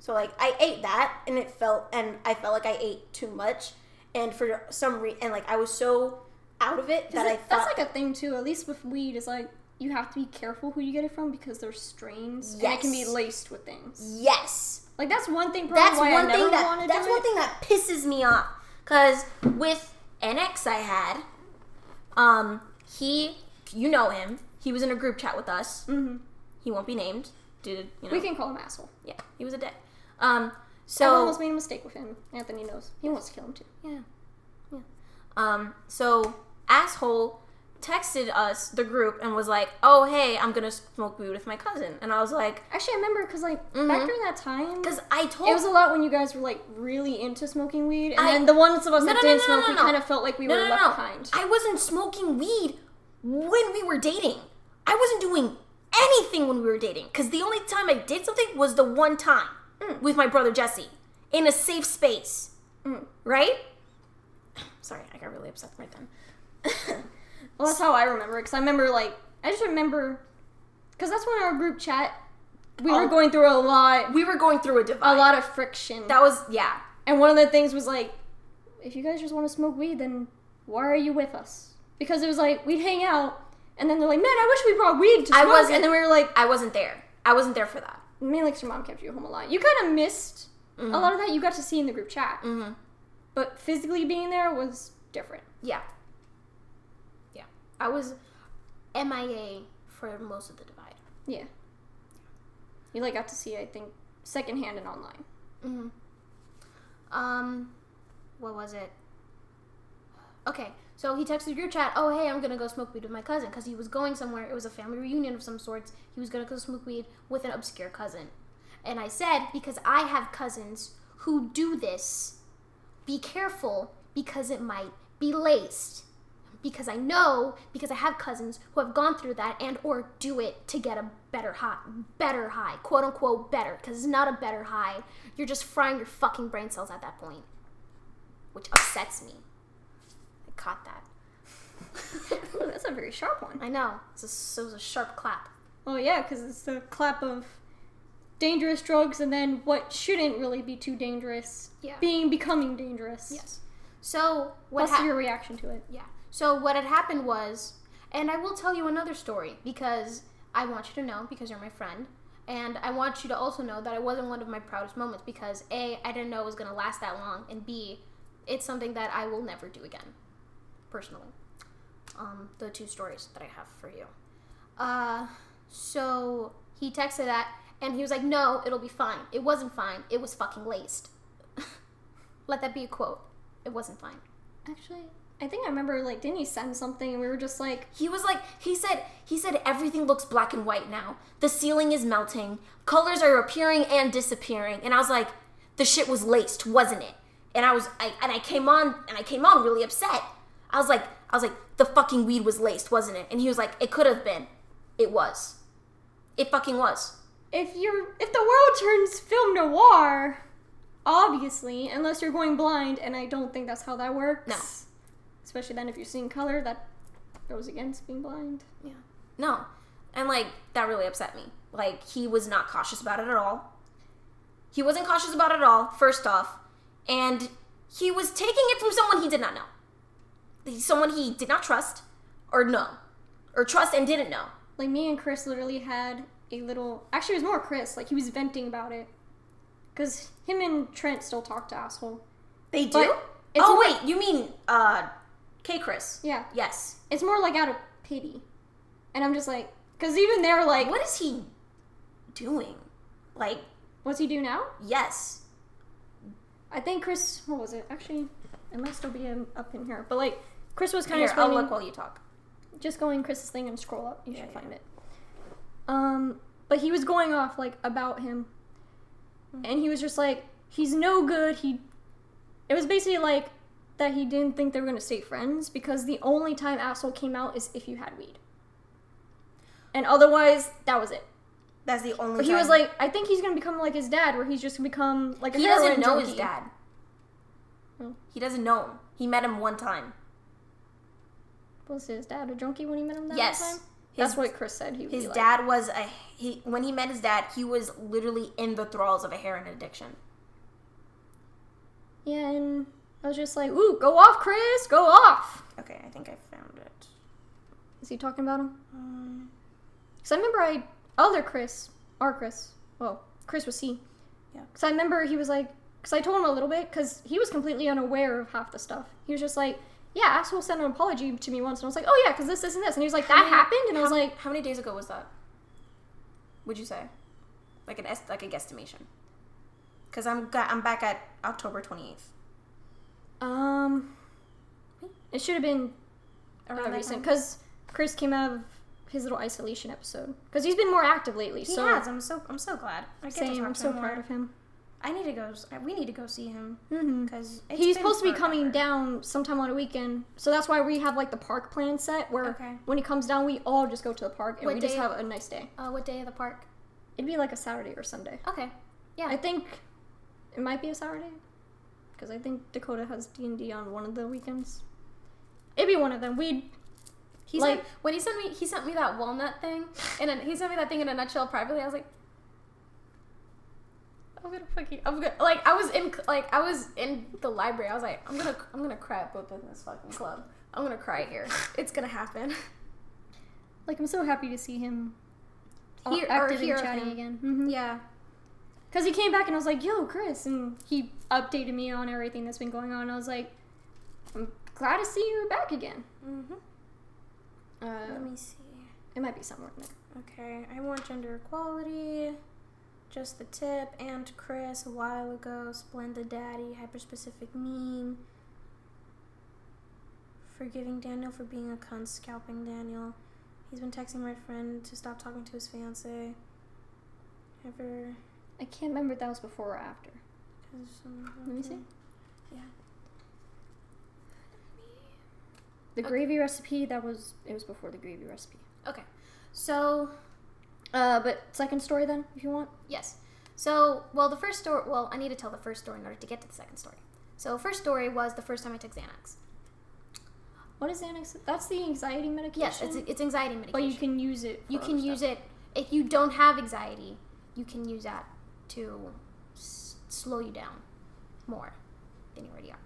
C: So like I ate that, and it felt, and I felt like I ate too much, and for some reason, and like I was so out of it that
A: Is
C: I
A: it-
C: thought
A: that's like a thing too. At least with weed, is like you have to be careful who you get it from because there's strains and it can be laced with things.
C: yes.
A: Like that's one thing. Probably
C: that's
A: why
C: one
A: I never
C: thing that that's one
A: it.
C: thing that pisses me off because with NX I had um he you know him he was in a group chat with us
A: Mhm.
C: he won't be named did you know
A: We can call him asshole.
C: yeah he was a dick um
A: So I almost made a mistake with him. Anthony knows. He wants to kill him too.
C: yeah yeah um so asshole texted us the group and was like oh hey I'm gonna smoke weed with my cousin and I was like
A: Actually, I remember because like
C: Mhm.
A: back during that time,
C: because I told
A: it was a lot when you guys were like really into smoking weed, and
C: I-
A: then the ones of us
C: No,
A: that
C: no,
A: didn't
C: no,
A: smoke, we kind of felt like we were left behind.
C: I wasn't smoking weed when we were dating. I wasn't doing anything when we were dating because the only time I did something was the one time
A: Mm.
C: with my brother Jesse in a safe space,
A: Mm.
C: right? Sorry, I got really upset right then. [laughs]
A: Well, that's how I remember it. Because I remember, like, I just remember, because that's when our group chat, we
C: Oh.
A: were going through a lot,
C: we were going through a divide.
A: a lot of friction.
C: That was yeah.
A: and one of the things was like, if you guys just want to smoke weed, then why are you with us? Because it was like we'd hang out, and then they're like, man, I wish we brought weed to
C: I wasn't-
A: and then we were like,
C: I wasn't there. I wasn't there for that.
A: mainly because your mom kept you home a lot. You kind of missed
C: Mhm.
A: a lot of that. You got to see in the group chat,
C: Mm-hmm.
A: but physically being there was different.
C: Yeah. I was MIA for most of the divide.
A: Yeah. You like got to see, I think, secondhand and online.
C: Mm-hmm. Um, what was it? Okay, so he texted group chat. Oh, hey, I'm gonna go smoke weed with my cousin because he was going somewhere. It was a family reunion of some sorts. He was gonna go smoke weed with an obscure cousin. And I said because I have cousins who do this, be careful because it might be laced. Because I know because I have cousins who have gone through that and or do it to get a better high, better high, quote unquote better. Because it's not a better high. You're just frying your fucking brain cells at that point, which upsets me. I caught that. [laughs]
A: Ooh, that's a very sharp one.
C: I know. It's a, it was a sharp clap.
A: Oh yeah, because it's the clap of dangerous drugs and then what shouldn't really be too dangerous
C: Yeah.
A: being becoming dangerous.
C: Yes. So what?
A: What's
C: hap-
A: your reaction to it?
C: Yeah. So what had happened was, and I will tell you another story because I want you to know because you're my friend, and I want you to also know that it wasn't one of my proudest moments because a I didn't know it was gonna last that long, and b it's something that I will never do again, personally. Um, the two stories that I have for you. Uh, so he texted that, and he was like, "No, it'll be fine. It wasn't fine. It was fucking laced." [laughs] Let that be a quote. It wasn't fine.
A: Actually, I think I remember, like, didn't he send something and we were just like,
C: He was like, he said, he said everything looks black and white now. The ceiling is melting. Colors are appearing and disappearing. And I was like, the shit was laced, wasn't it? And I was, I, and I came on, and I came on really upset. I was like, I was like, the fucking weed was laced, wasn't it? And he was like, it could have been. It was. It fucking was.
A: if you're, if the world turns film noir, obviously, unless you're going blind, and I don't think that's how that works.
C: No.
A: Especially then if you're seeing color, that goes against being blind.
C: Yeah. No. And like that really upset me. Like he was not cautious about it at all. He wasn't cautious about it at all, first off. And he was taking it from someone he did not know. Someone he did not trust or know. Or trust and didn't know.
A: Like, me and Chris literally had a little, actually, it was more Chris, like, he was venting about it. Because him and Trent still talk to asshole.
C: They do? Oh wait, you mean uh K Chris.
A: Yeah.
C: Yes.
A: It's more like out of pity. And I'm just like, because even they're like,
C: What is he doing? Like,
A: what's he do now?
C: yes.
A: I think Chris, what was it? Actually, it might still be up in here. But like, Chris was kind
C: Here,
A: of
C: I'll look while you talk.
A: just going Chris's thing and scroll up. You
C: Yeah,
A: should
C: yeah.
A: find it. Um, but he was going off like about him,
C: Mm-hmm.
A: and he was just like, he's no good. He, it was basically like, that he didn't think they were gonna stay friends because the only time asshole came out is if you had weed. And otherwise, that was it.
B: That's the only.
A: But he was like, I think he's gonna become like his dad, where he's just gonna become like a
B: he doesn't know his dad.
A: Oh.
B: He doesn't know him. He met him one time.
A: Was his dad a junkie when he met him that
B: Yes.
A: time?
B: His-
A: That's what Chris said. He
B: His
A: be like.
B: dad was a he when he met his dad. He was literally in the thralls of a heroin addiction.
A: Yeah, and I was just like, ooh, go off, Chris, go off.
B: Okay, I think I found it.
A: Is he talking about him?
B: Um,
A: Because I remember I, other Chris, our Chris, well, Chris was C.
B: Yeah.
A: Because I remember he was like, because I told him a little bit, because he was completely unaware of half the stuff. He was just like, yeah, asshole sent an apology to me once. And I was like, oh yeah, because this, this, and this. And he was like, that
B: many-
A: happened? And I was like,
B: how many days ago was that? Would you say, like an est- like a guesstimation? Because I'm I'm back at October twenty eighth.
A: Um, it should have been
B: Around
A: recent. Because Chris came out of his little isolation episode. Because he's been more active lately.
B: He
A: so
B: has. I'm so I'm so glad. I get to
A: same. I'm so proud of him.
B: I need to go. We need to go see him because
A: He's supposed to be coming down sometime on a weekend, so that's why we have like the park plan set. Where
B: Okay.
A: when he comes down, we all just go to the park and
C: What
A: we just have a nice day.
C: Uh, what day of the park?
A: It'd be like a Saturday or Sunday.
C: Okay. Yeah.
A: I think it might be a Saturday because I think Dakota has D and D on one of the weekends. It'd be one of them. We'd
C: He
A: Like-
C: sent when he sent me he sent me that walnut thing, and then he sent me that thing in a nutshell privately. I was like, I'm gonna fucking I'm gonna like I was in like I was in the library. I was like, I'm gonna I'm gonna cry up in this fucking club. I'm gonna cry here. It's gonna happen.
A: like I'm so happy to see him all active and
C: him.
A: again. hmm
C: Yeah.
A: Because he came back and I was like, yo, Chris. And he updated me on everything that's been going on. I was like, I'm glad to see you back again.
B: Mm-hmm.
A: Uh,
B: Let me see.
A: it might be somewhere in there.
B: Okay, I want gender equality. Just the tip. And Chris a while ago. Splendid Daddy. Hyperspecific meme. Forgiving Daniel for being a cunt. Scalping Daniel. He's been texting my friend to stop talking to his fiance. Ever.
A: I can't remember if that was before or after. Let me see.
B: Yeah.
A: The gravy recipe, that was, it was before the gravy recipe.
C: Okay. So
A: Uh, but second story then, if you want.
C: Yes. So, well, the first story. Well, I need to tell the first story in order to get to the second story. So, first story was the first time I took Xanax.
A: What is Xanax? That's the anxiety medication.
C: Yes, it's, it's anxiety medication.
A: But you can use it.
C: you can use it if you don't have anxiety. You can use that to s- slow you down more than you already are.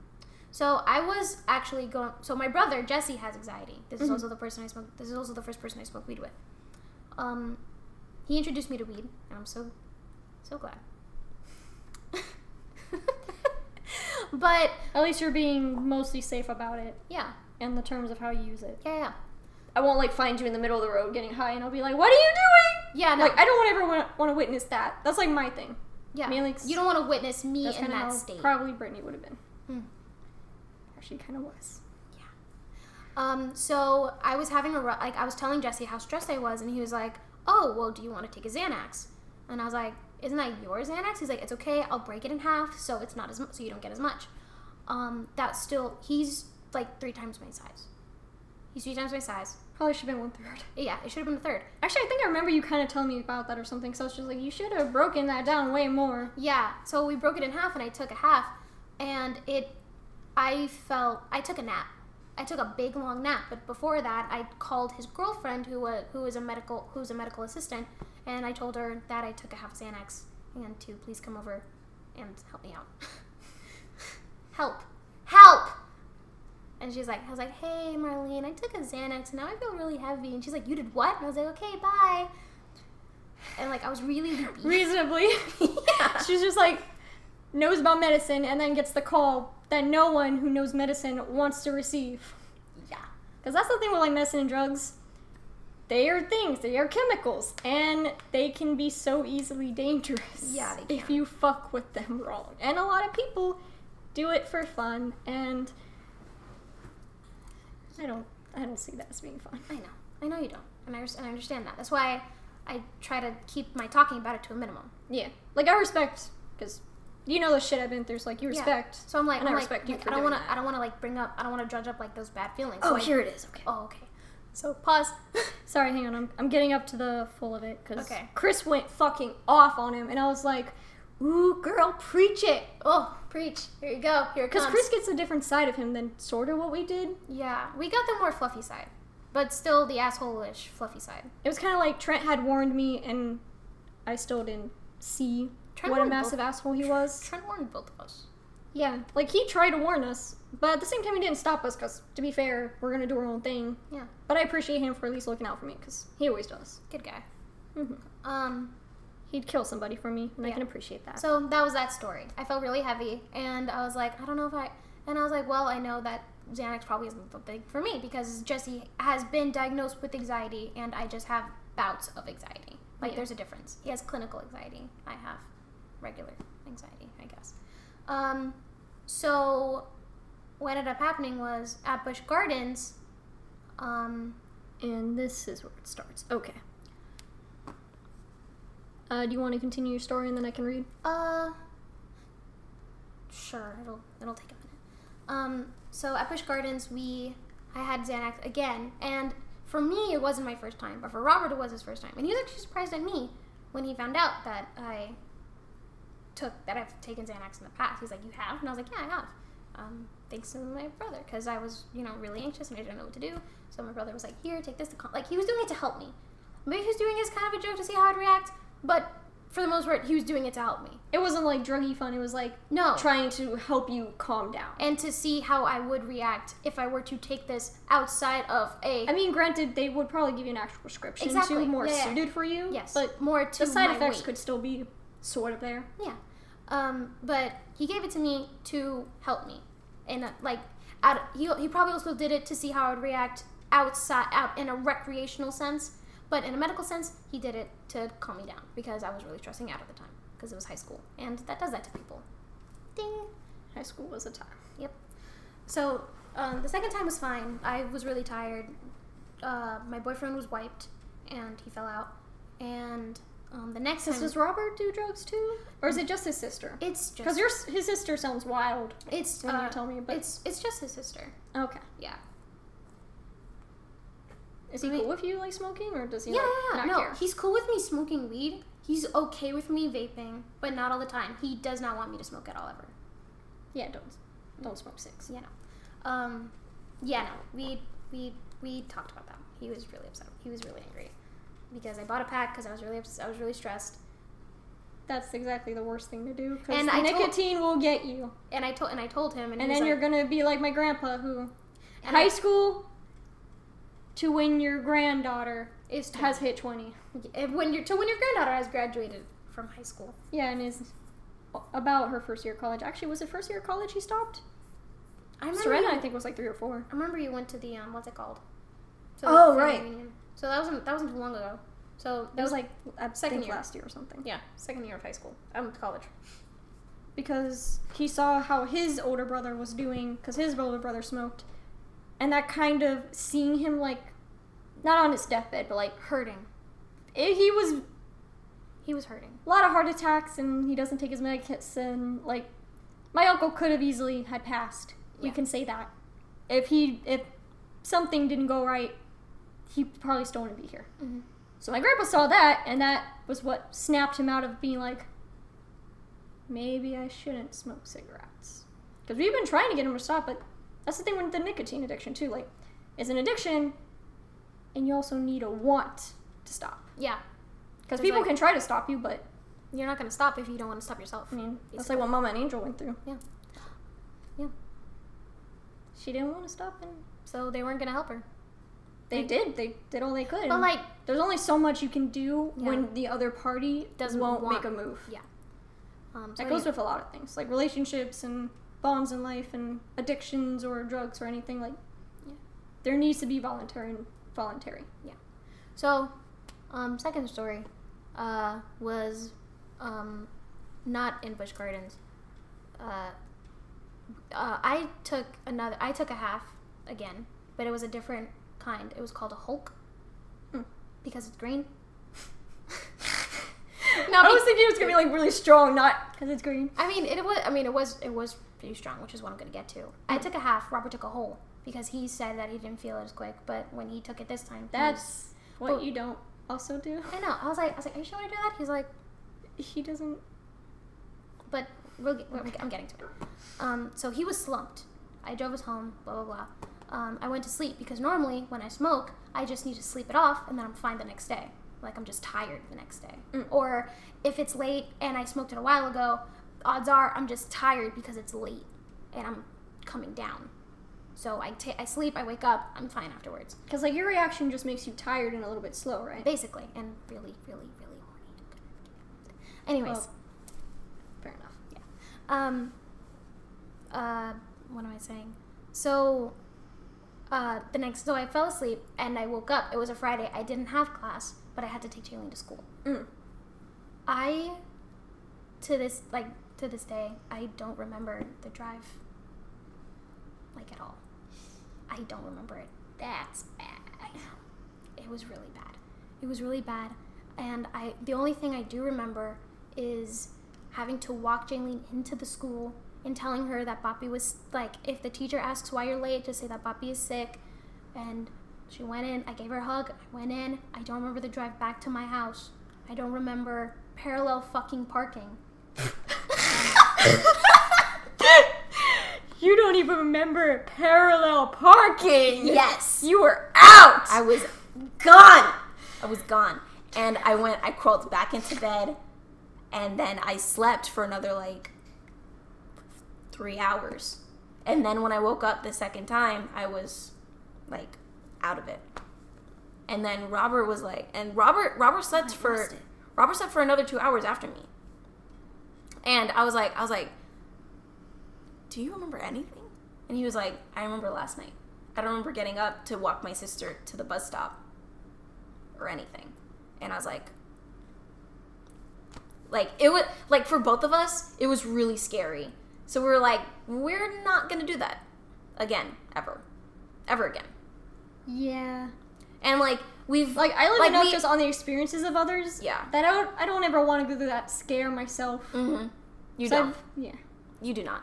C: So I was actually going. So my brother Jesse has anxiety. This is
A: Mhm.
C: also the person I smoked. This is also the first person I smoked weed with. Um, he introduced me to weed, and I'm so, so glad. [laughs] but
A: At least you're being mostly safe about it
C: yeah,
A: and the terms of how you use it.
C: yeah, yeah,
A: I won't like find you in the middle of the road getting high and I'll be like, what are you doing?
C: yeah. No,
A: Like, I don't ever want, want to witness that. That's like my thing.
C: yeah.
A: mainly 'cause
C: you don't want to witness me in that state.
A: probably Brittany would have been.
C: Hmm.
A: Actually, kind of was. Yeah.
C: Um, so I was having a like I was telling Jesse how stressed I was, and he was like, "Oh, well, do you want to take a Xanax?" And I was like, "Isn't that your Xanax?" He's like, "It's okay. I'll break it in half, so it's not as much, so you don't get as much." Um, that's still he's like three times my size. He's three times my size.
A: Probably should have been one third.
C: Yeah, it should have been a third.
A: Actually, I think I remember you kind of telling me about that or something. So I was just like, you should have broken that down way more.
C: Yeah, so we broke it in half, and I took a half, and it, I felt I took a nap. I took a big long nap, but before that, I called his girlfriend, who was who is a medical who's a medical assistant, and I told her that I took a half Xanax and to please come over and help me out. [laughs] help, help! And she's like, I was like, hey Marlene, I took a Xanax, and now I feel really heavy. And she's like, you did what? And I was like, okay, bye. And like I was really. [laughs]
A: Reasonably. [laughs]
C: yeah.
A: She's just like, knows about medicine and then gets the call that no one who knows medicine wants to receive.
C: Yeah.
A: Because that's the thing with like medicine and drugs. They are things, they are chemicals, and they can be so easily dangerous
C: Yeah, they
A: if you fuck with them wrong. And a lot of people do it for fun, and I don't, I don't see that as being fun.
C: I know. I know you don't. And I, I understand that. That's why I try to keep my talking about it to a minimum.
A: Yeah, like I respect because you know the shit I've been through, so like you respect.
C: Yeah.
A: respect.
C: So I'm like,
A: And I
C: I'm like,
A: respect you
C: like, I don't want to. I don't want to like bring up, I don't want to dredge up like those bad feelings.
A: Oh,
C: so I-
A: here it is. Okay.
C: Oh, okay. So pause. [laughs]
A: Sorry, hang on. I'm, I'm getting up to the full of it because
C: Okay.
A: Chris went fucking off on him, and I was like, "Ooh, girl, preach it."
C: oh, preach. Here you go. Here it
A: Because
C: comes.
A: Chris gets a different side of him than sort of what we did.
C: yeah, we got the more fluffy side, but still the asshole-ish fluffy side.
A: It was kind of like Trent had warned me, and I still didn't see
C: Trent
A: what a massive
C: both-
A: asshole he was.
C: Trent warned both of us.
A: Yeah, like he tried to warn us, but at the same time, he didn't stop us. Because to be fair, we're gonna do our own thing.
C: Yeah,
A: But I appreciate him for at least looking out for me, because he always does.
C: good guy.
A: hmm
C: Um,
A: He'd kill somebody for me, and I can appreciate that.
C: so that was that story. I felt really heavy, and I was like, I don't know if I. And I was like, well, I know that Xanax probably isn't the thing for me because Jesse has been diagnosed with anxiety, and I just have bouts of anxiety. Like,
A: Yeah.
C: there's a difference. He has clinical anxiety. I have regular anxiety, I guess. Um, so what ended up happening was at Busch Gardens. Um,
A: And this is where it starts. Okay. Uh, do you want to continue your story and then I can read?
C: Uh, sure. It'll it'll take a minute. Um, so at Busch Gardens, we I had Xanax again, and for me it wasn't my first time, but for Robert it was his first time, and he was actually surprised at me when he found out that I took that I've taken Xanax in the past. He's like, "You have?" And I was like, "Yeah, I have." Um, thanks to my brother, because I was you know really anxious and I didn't know what to do. So my brother was like, "Here, take this to calm." Like he was doing it to help me. Maybe he was doing it as kind of a joke to see how I'd react, but for the most part, he was doing it to help me.
A: It wasn't like druggy fun, it was like
C: No.
A: trying to help you calm down.
C: and to see how I would react if I were to take this outside of a
A: I mean, granted, they would probably give you an actual prescription
C: Exactly.
A: too, more
C: Yeah, yeah.
A: suited for you.
C: yes,
A: But
C: more to
A: the side effects
C: weight.
A: could still be sort of there.
C: yeah. Um, but he gave it to me to help me, and uh, like, out he he probably also did it to see how I would react outside out in a recreational sense, but in a medical sense, he did it to calm me down because I was really stressing out at the time because it was high school, and that does that to people. Ding.
A: High school was a time.
C: Yep. So um, the second time was fine. I was really tired. Uh, my boyfriend was wiped, and he fell out. And um, the next time,
A: does Robert do drugs too, or is it just his sister?
C: it's
A: Because
C: just
A: your his sister sounds wild
C: it's
A: when
C: uh,
A: you tell me, but
C: it's it's just his sister.
A: okay.
C: Yeah.
A: Is he
C: mean-
A: cool with you like smoking, or does he
C: Yeah,
A: like
C: yeah, No,
A: care?
C: he's cool with me smoking weed. He's okay with me vaping, but not all the time. He does not want me to smoke at all ever.
A: Yeah, don't don't smoke six.
C: Yeah, no. Um, yeah, no. We we we talked about that. He was really upset. He was really angry because I bought a pack because I was really upset. I was really stressed.
A: That's exactly the worst thing to do because
C: And I told-
A: nicotine will get you,
C: And I told and I told him, and,
A: and then you're gonna be like my grandpa, who high
C: I-
A: school to when your granddaughter
C: is
A: has hit twenty.
C: When your to when your granddaughter has graduated from high school.
A: Yeah, and is about her first year of college. Actually, was it first year of college he stopped?
C: I remember
A: Serena,
C: you,
A: I think, was like three or four.
C: I remember you went to the um what's it called? To
A: Oh, right.
C: reunion. So that wasn't that wasn't too long ago. So
A: That was like I
C: Second year.
A: last year or something.
C: yeah, second year of high school. Um, college.
A: because he saw how his older brother was doing because his older brother smoked and that kind of seeing him like not on his deathbed but like
C: Hurting.
A: it, he was
C: He was hurting.
A: a lot of heart attacks and he doesn't take his medicine like my uncle could have easily had passed we
C: Yeah.
A: can say that if he if something didn't go right he probably still wouldn't be here
C: Mhm.
A: so my grandpa saw that and that was what snapped him out of being like maybe i shouldn't smoke cigarettes because we've been trying to get him to stop but that's the thing with the nicotine addiction too like it's an addiction and you also need a want to stop
C: Yeah,
A: Because people
C: like-
A: can try to stop you but
C: you're not gonna stop if you don't want to stop yourself.
A: I mean, that's like what Mama and Angel went through.
C: Yeah. Yeah.
A: She didn't want to stop, and
C: So they weren't gonna help her.
A: they
C: They-
A: did. They did all they could.
C: But like,
A: there's only so much you can do
C: Yeah.
A: when the other party
C: Doesn't
A: won't
C: want-
A: make a move.
C: yeah. Um, so
A: That goes
C: anyway.
A: with a lot of things, like relationships and bonds in life, and addictions or drugs or anything. Like,
C: Yeah.
A: there needs to be voluntary and Yeah.
C: So, um, second story, uh, was, um, not in Busch Gardens. Uh, uh, I took another. I took a half again, but it was a different kind. It was called a Hulk
A: Hmm.
C: because it's green.
A: No, [laughs] I was thinking it was gonna be like really strong, not Because it's green.
C: I mean, it was. I mean, it was. It was pretty strong, which is what I'm gonna get to. I took a half. Robert took a whole because he said that he didn't feel it as quick. But when he took it this time,
A: That's what
C: But-
A: you don't also do.
C: I know. I was like, I was like, are you sure I do that? He's like,
A: He doesn't.
C: but we'll get, we're, I'm getting to it. Um, so he was slumped. I drove us home. Blah blah blah. Um, I went to sleep because normally when I smoke, I just need to sleep it off and then I'm fine the next day. Like I'm just tired the next day.
A: Mm.
C: Or if it's late and I smoked it a while ago, odds are I'm just tired because it's late and I'm coming down. So I sleep, I wake up, I'm fine afterwards.
A: Because, like, your reaction just makes you tired and a little bit slow, right?
C: Basically, and really, really, really horny. Anyways.
A: Well, Fair enough. Yeah.
C: Um. Uh, what am I saying? So, uh, the next, so I fell asleep and I woke up. It was a Friday. I didn't have class, but I had to take Jaylene to school.
A: Mm.
C: I, to this, like, to this day, I don't remember the drive, like, at all. I don't remember it. That's bad. It was really bad. It was really bad. And I, the only thing I do remember is having to walk Jaylene into the school and telling her that Boppy was like, if the teacher asks why you're late, just say that Boppy is sick. And she went in. I gave her a hug. I went in. I don't remember the drive back to my house. I don't remember parallel fucking parking. [laughs] [laughs]
A: You don't even remember parallel parking.
C: Yes.
A: You were out.
C: I was gone. I was gone. And I went, I crawled back into bed. And then I slept for another like three hours. And then when I woke up the second time, I was like out of it. And then Robert was like, and Robert, Robert slept for. Robert slept for another two hours after me. And I was like, I was like, do you remember anything? And he was like, I remember last night. I don't remember getting up to walk my sister to the bus stop or anything. And I was like, like it was like for both of us, it was really scary. So we were like, we're not gonna do that again, ever, ever again.
A: Yeah.
C: And like we've
A: Like I live
C: Like,
A: enough
C: we-
A: just on the experiences of others.
C: Yeah.
A: That I don't. I don't ever want to go through that scare myself.
C: Mm-hmm. you
A: 'Cause
C: don't.
A: I've- Yeah.
C: You do not.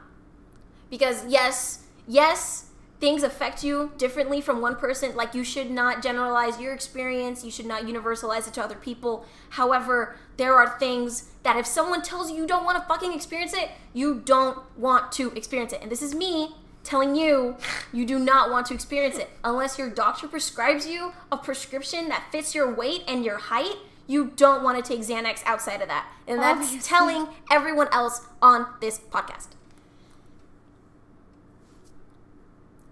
C: Because yes, yes, things affect you differently from one person. Like you should not generalize your experience. You should not universalize it to other people. However, there are things that if someone tells you you don't want to fucking experience it, you don't want to experience it. And this is me telling you you do not want to experience it unless your doctor prescribes you a prescription that fits your weight and your height. You don't want to take Xanax outside of that. And oh, that's
A: Obviously.
C: telling everyone else on this podcast.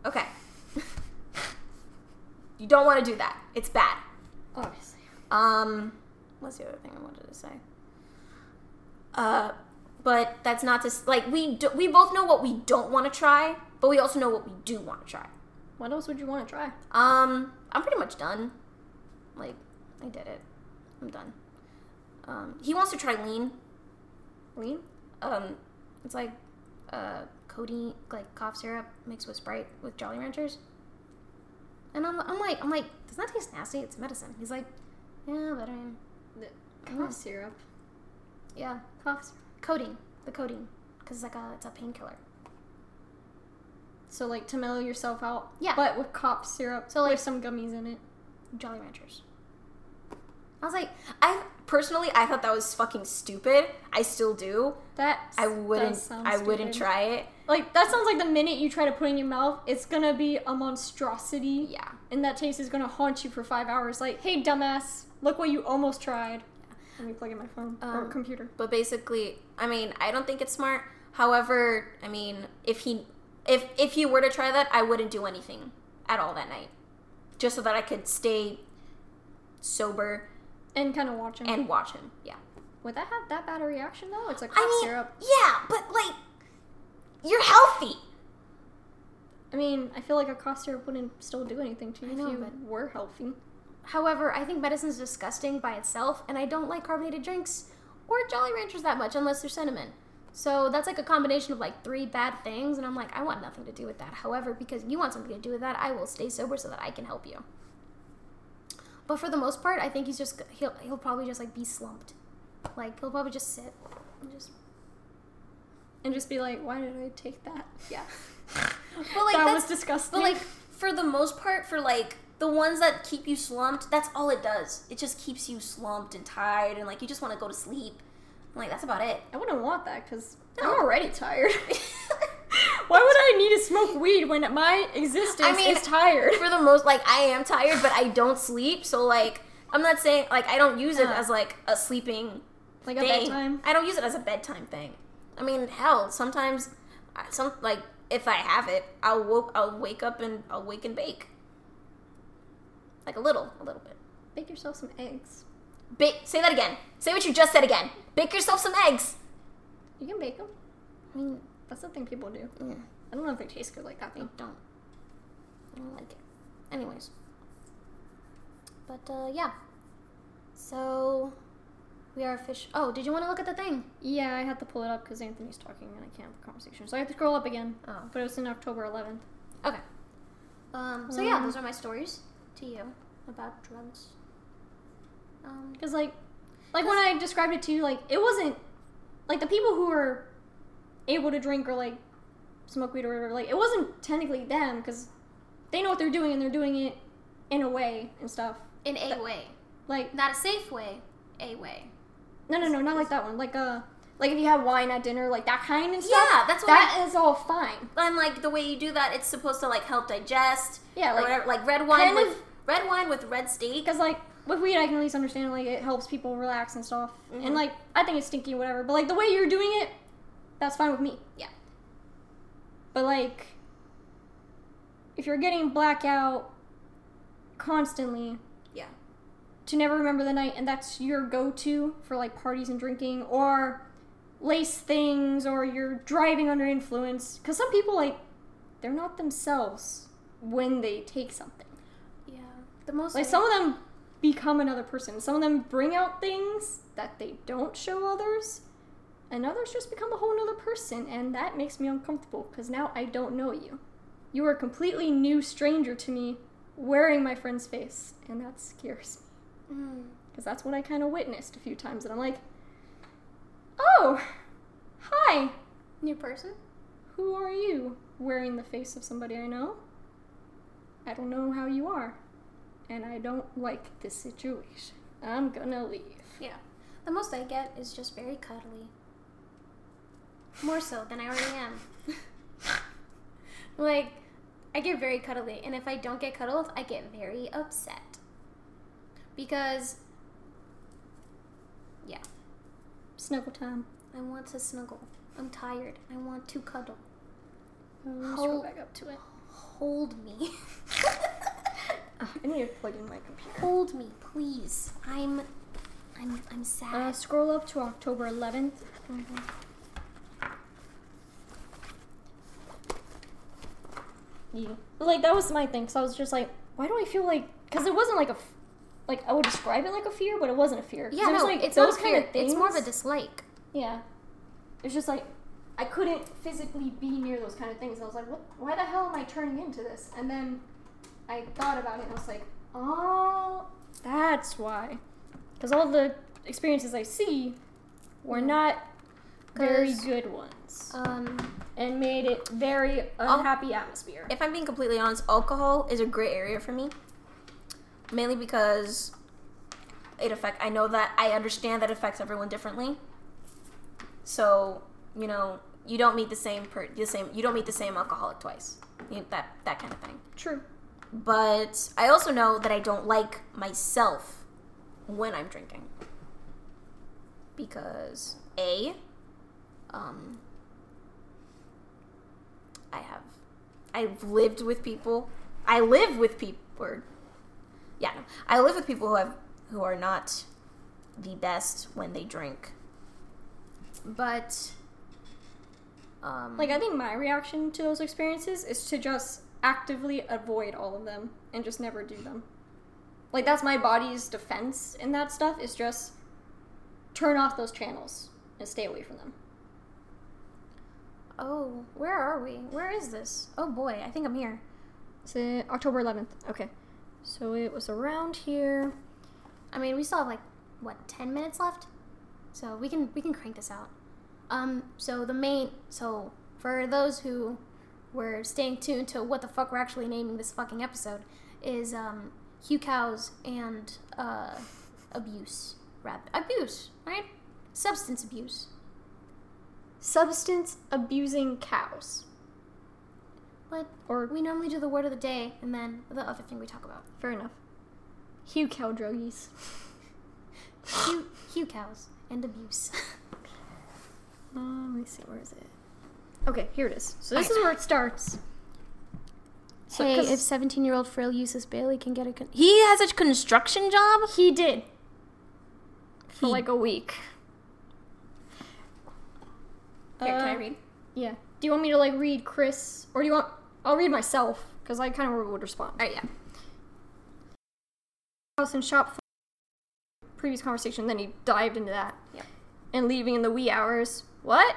C: Okay. [laughs] you don't want to do that. It's bad.
A: Obviously.
C: Um, what's the other thing I wanted to say? Uh, but that's not to s- like we do, we both know what we don't want to try, but we also know what we do want to try.
A: What else would you want to try?
C: Um, I'm pretty much done. Like, I did it. I'm done. Um, he wants to try lean.
A: Lean?
C: Um, it's like uh, codeine, like cough syrup mixed with Sprite with Jolly Ranchers. And I'm, I'm like, I'm like, doesn't that taste nasty? It's medicine. He's like, yeah, but I mean,
A: The cough syrup.
C: yeah,
A: Cough syrup.
C: codeine, the codeine, because it's like a, it's a painkiller.
A: So like to mellow yourself out.
C: Yeah.
A: But with cough syrup.
C: So, like-
A: with some gummies in it.
C: Jolly Ranchers. I was like, I personally, I thought that was fucking stupid. I still do.
A: That
C: I wouldn't.
A: sound
C: I wouldn't
A: stupid.
C: try it.
A: Like that sounds like the minute you try to put it in your mouth, it's gonna be a monstrosity.
C: Yeah.
A: And that taste is gonna haunt you for five hours. Like, hey, dumbass, look what you almost tried. Let me plug in my phone or
C: Um,
A: computer.
C: But basically, I mean, I don't think it's smart. However, I mean, if he if if he were to try that, I wouldn't do anything at all that night, just so that I could stay sober
A: And kind of watch him
C: and watch him. Yeah.
A: Would that have that bad a reaction though? It's like
C: I mean,
A: syrup.
C: yeah, but like, you're healthy.
A: I mean, I feel like a cough syrup wouldn't still do anything to you
C: know,
A: if you
C: but-
A: were healthy.
C: However, I think medicine's disgusting by itself, and I don't like carbonated drinks or Jolly Ranchers that much unless they're cinnamon. So that's like a combination of like three bad things, and I'm like, I want nothing to do with that. However, because you want something to do with that, I will stay sober so that I can help you. But for the most part, I think he's just he'll he'll probably just like be slumped, like he'll probably just sit and just
A: and just be like, why did I take that?
C: Yeah. [laughs] But like
A: that
C: that's
A: was disgusting.
C: but like for the most part, for like the ones that keep you slumped, that's all it does. It just keeps you slumped and tired, and like you just want to go to sleep. Like that's about it.
A: I wouldn't want that because I'm already tired. [laughs] Why would I need to smoke weed when my existence
C: I mean,
A: is tired?
C: for the most like I am tired, but I don't sleep. So like I'm not saying like I don't use it
A: Uh.
C: as like a sleeping
A: Like a bedtime.
C: I don't use it as a bedtime thing. I mean, hell, sometimes some like if I have it, I'll woke I'll wake up and I'll wake and bake. Like a little, a little bit.
A: Bake yourself some eggs.
C: Bake. Say that again. Say what you just said again. Bake yourself some eggs.
A: You can bake them.
C: I mean,
A: That's the thing people do.
C: yeah,
A: I don't know if they taste good like that They
C: don't. I don't like it. Anyways. But uh, yeah. So we are fish. Oh, did you want to look at the thing?
A: Yeah, I had to pull it up because Anthony's talking and I can't have a conversation. So I have to scroll up again.
C: Oh.
A: But it was in October 11th.
C: Okay. Um. So yeah,
A: Um,
C: those are my stories to you about drugs. Um.
A: Because like, like when I described it to you, like it wasn't like the people who were able to drink or like smoke weed or whatever. Like it wasn't technically them because they know what they're doing and they're doing it in a way and stuff.
C: In a way,
A: Like
C: not a safe way. A way.
A: No, no, no, not like that one. Like uh, like if you have wine at dinner, like that kind and stuff.
C: Yeah, that's what
A: that is all fine.
C: And like the way you do that, it's supposed to like help digest.
A: Yeah, like-
C: whatever. Like red wine
A: kind
C: with
A: of-
C: red wine with red steak.
A: Because like with weed, I can at least understand like it helps people relax and stuff.
C: Mhm.
A: And like I think it's stinky, whatever. But like the way you're doing it, that's fine with me.
C: Yeah.
A: But like, if you're getting blackout constantly. To never remember the night, and that's your go-to for like parties and drinking, or lace things, or you're driving under influence, because some people like they're not themselves when they take something.
C: Yeah. The most
A: Like some of them become another person. Some of them bring out things that they don't show others, and others just become a whole nother person, and that makes me uncomfortable because now I don't know you. You are a completely new stranger to me, wearing my friend's face, and that scares me
C: Mm.
A: because that's what I kind of witnessed a few times, and I'm like, oh, hi,
C: new person.
A: who are you? Wearing the face of somebody I know. I don't know how you are, and I don't like this situation. I'm gonna leave.
C: Yeah. The most I get is just very cuddly. More so than I already am. [laughs] like, I get very cuddly, and if I don't get cuddled, I get very upset. Because, yeah,
A: Snuggle time.
C: I want to snuggle. I'm tired. I want to cuddle.
A: Mm, let's
C: Hold-
A: back up to it.
C: Hold me.
A: Ugh, [laughs] ah, I need to plug in my computer.
C: Hold me, please. I'm, I'm, I'm
A: Uh,
C: sad.
A: scroll up to October 11th. Mm-hmm. Yeah. But, like, that was my thing. So I was just like, why do I feel like. Because it wasn't like a. Like, I would describe it like a fear, but it wasn't a fear.
C: yeah,
A: it was
C: no,
A: like
C: it's
A: those
C: not
A: kind
C: fear.
A: of things.
C: It's more of a dislike.
A: Yeah. It's just like I couldn't physically be near those kind of things. I was like, what why the hell am I turning into this? And then I thought about it and I was like, oh that's why. Because all the experiences I see were not very good ones.
C: Um,
A: and made it very unhappy atmosphere.
C: if I'm being completely honest, alcohol is a gray area for me. Mainly because it affect. I know that I understand that it affects everyone differently. So you know, you don't meet the same per the same. You don't meet the same alcoholic twice. You, that that kind of thing.
A: True.
C: But I also know that I don't like myself when I'm drinking. Because A, um, I have, I've lived with people. I live with people, or, yeah, no, I live with people who have, who are not the best when they drink. But, um,
A: Like I think my reaction to those experiences is to just actively avoid all of them and just never do them. Like that's my body's defense in that stuff is just turn off those channels and stay away from them.
C: oh, where are we? Where is this? Oh boy, I think I'm here.
A: It's uh, October 11th. Okay. So it was around here.
C: I mean, we still have like what ten minutes left, so we can we can crank this out. Um, so the main, so for those who were staying tuned to what the fuck we're actually naming this fucking episode, is um, Hucows and uh, abuse, rap abuse, right? Substance abuse.
A: Substance abusing cows.
C: But
A: Or
C: we normally do the word of the day and then the other thing we talk about.
A: fair enough. Hucow druggies.
C: Hugh, Hucows and abuse.
A: Uh, [laughs] let me see, where is it? Okay, here it is. So this is where it starts. So,
C: hey, if 17 year old frail Eustace Bailey can get a. Con- he has a construction job?
A: he did for
C: He-
A: like a week.
C: Here, can I
A: Uh,
C: read?
A: Yeah. Do you want me to like read Chris, or do you want? I'll read myself because I kind of would respond.
C: Alright, yeah.
A: House and shop. Previous conversation. Then he dived into that.
C: Yep.
A: And leaving in the wee hours. What?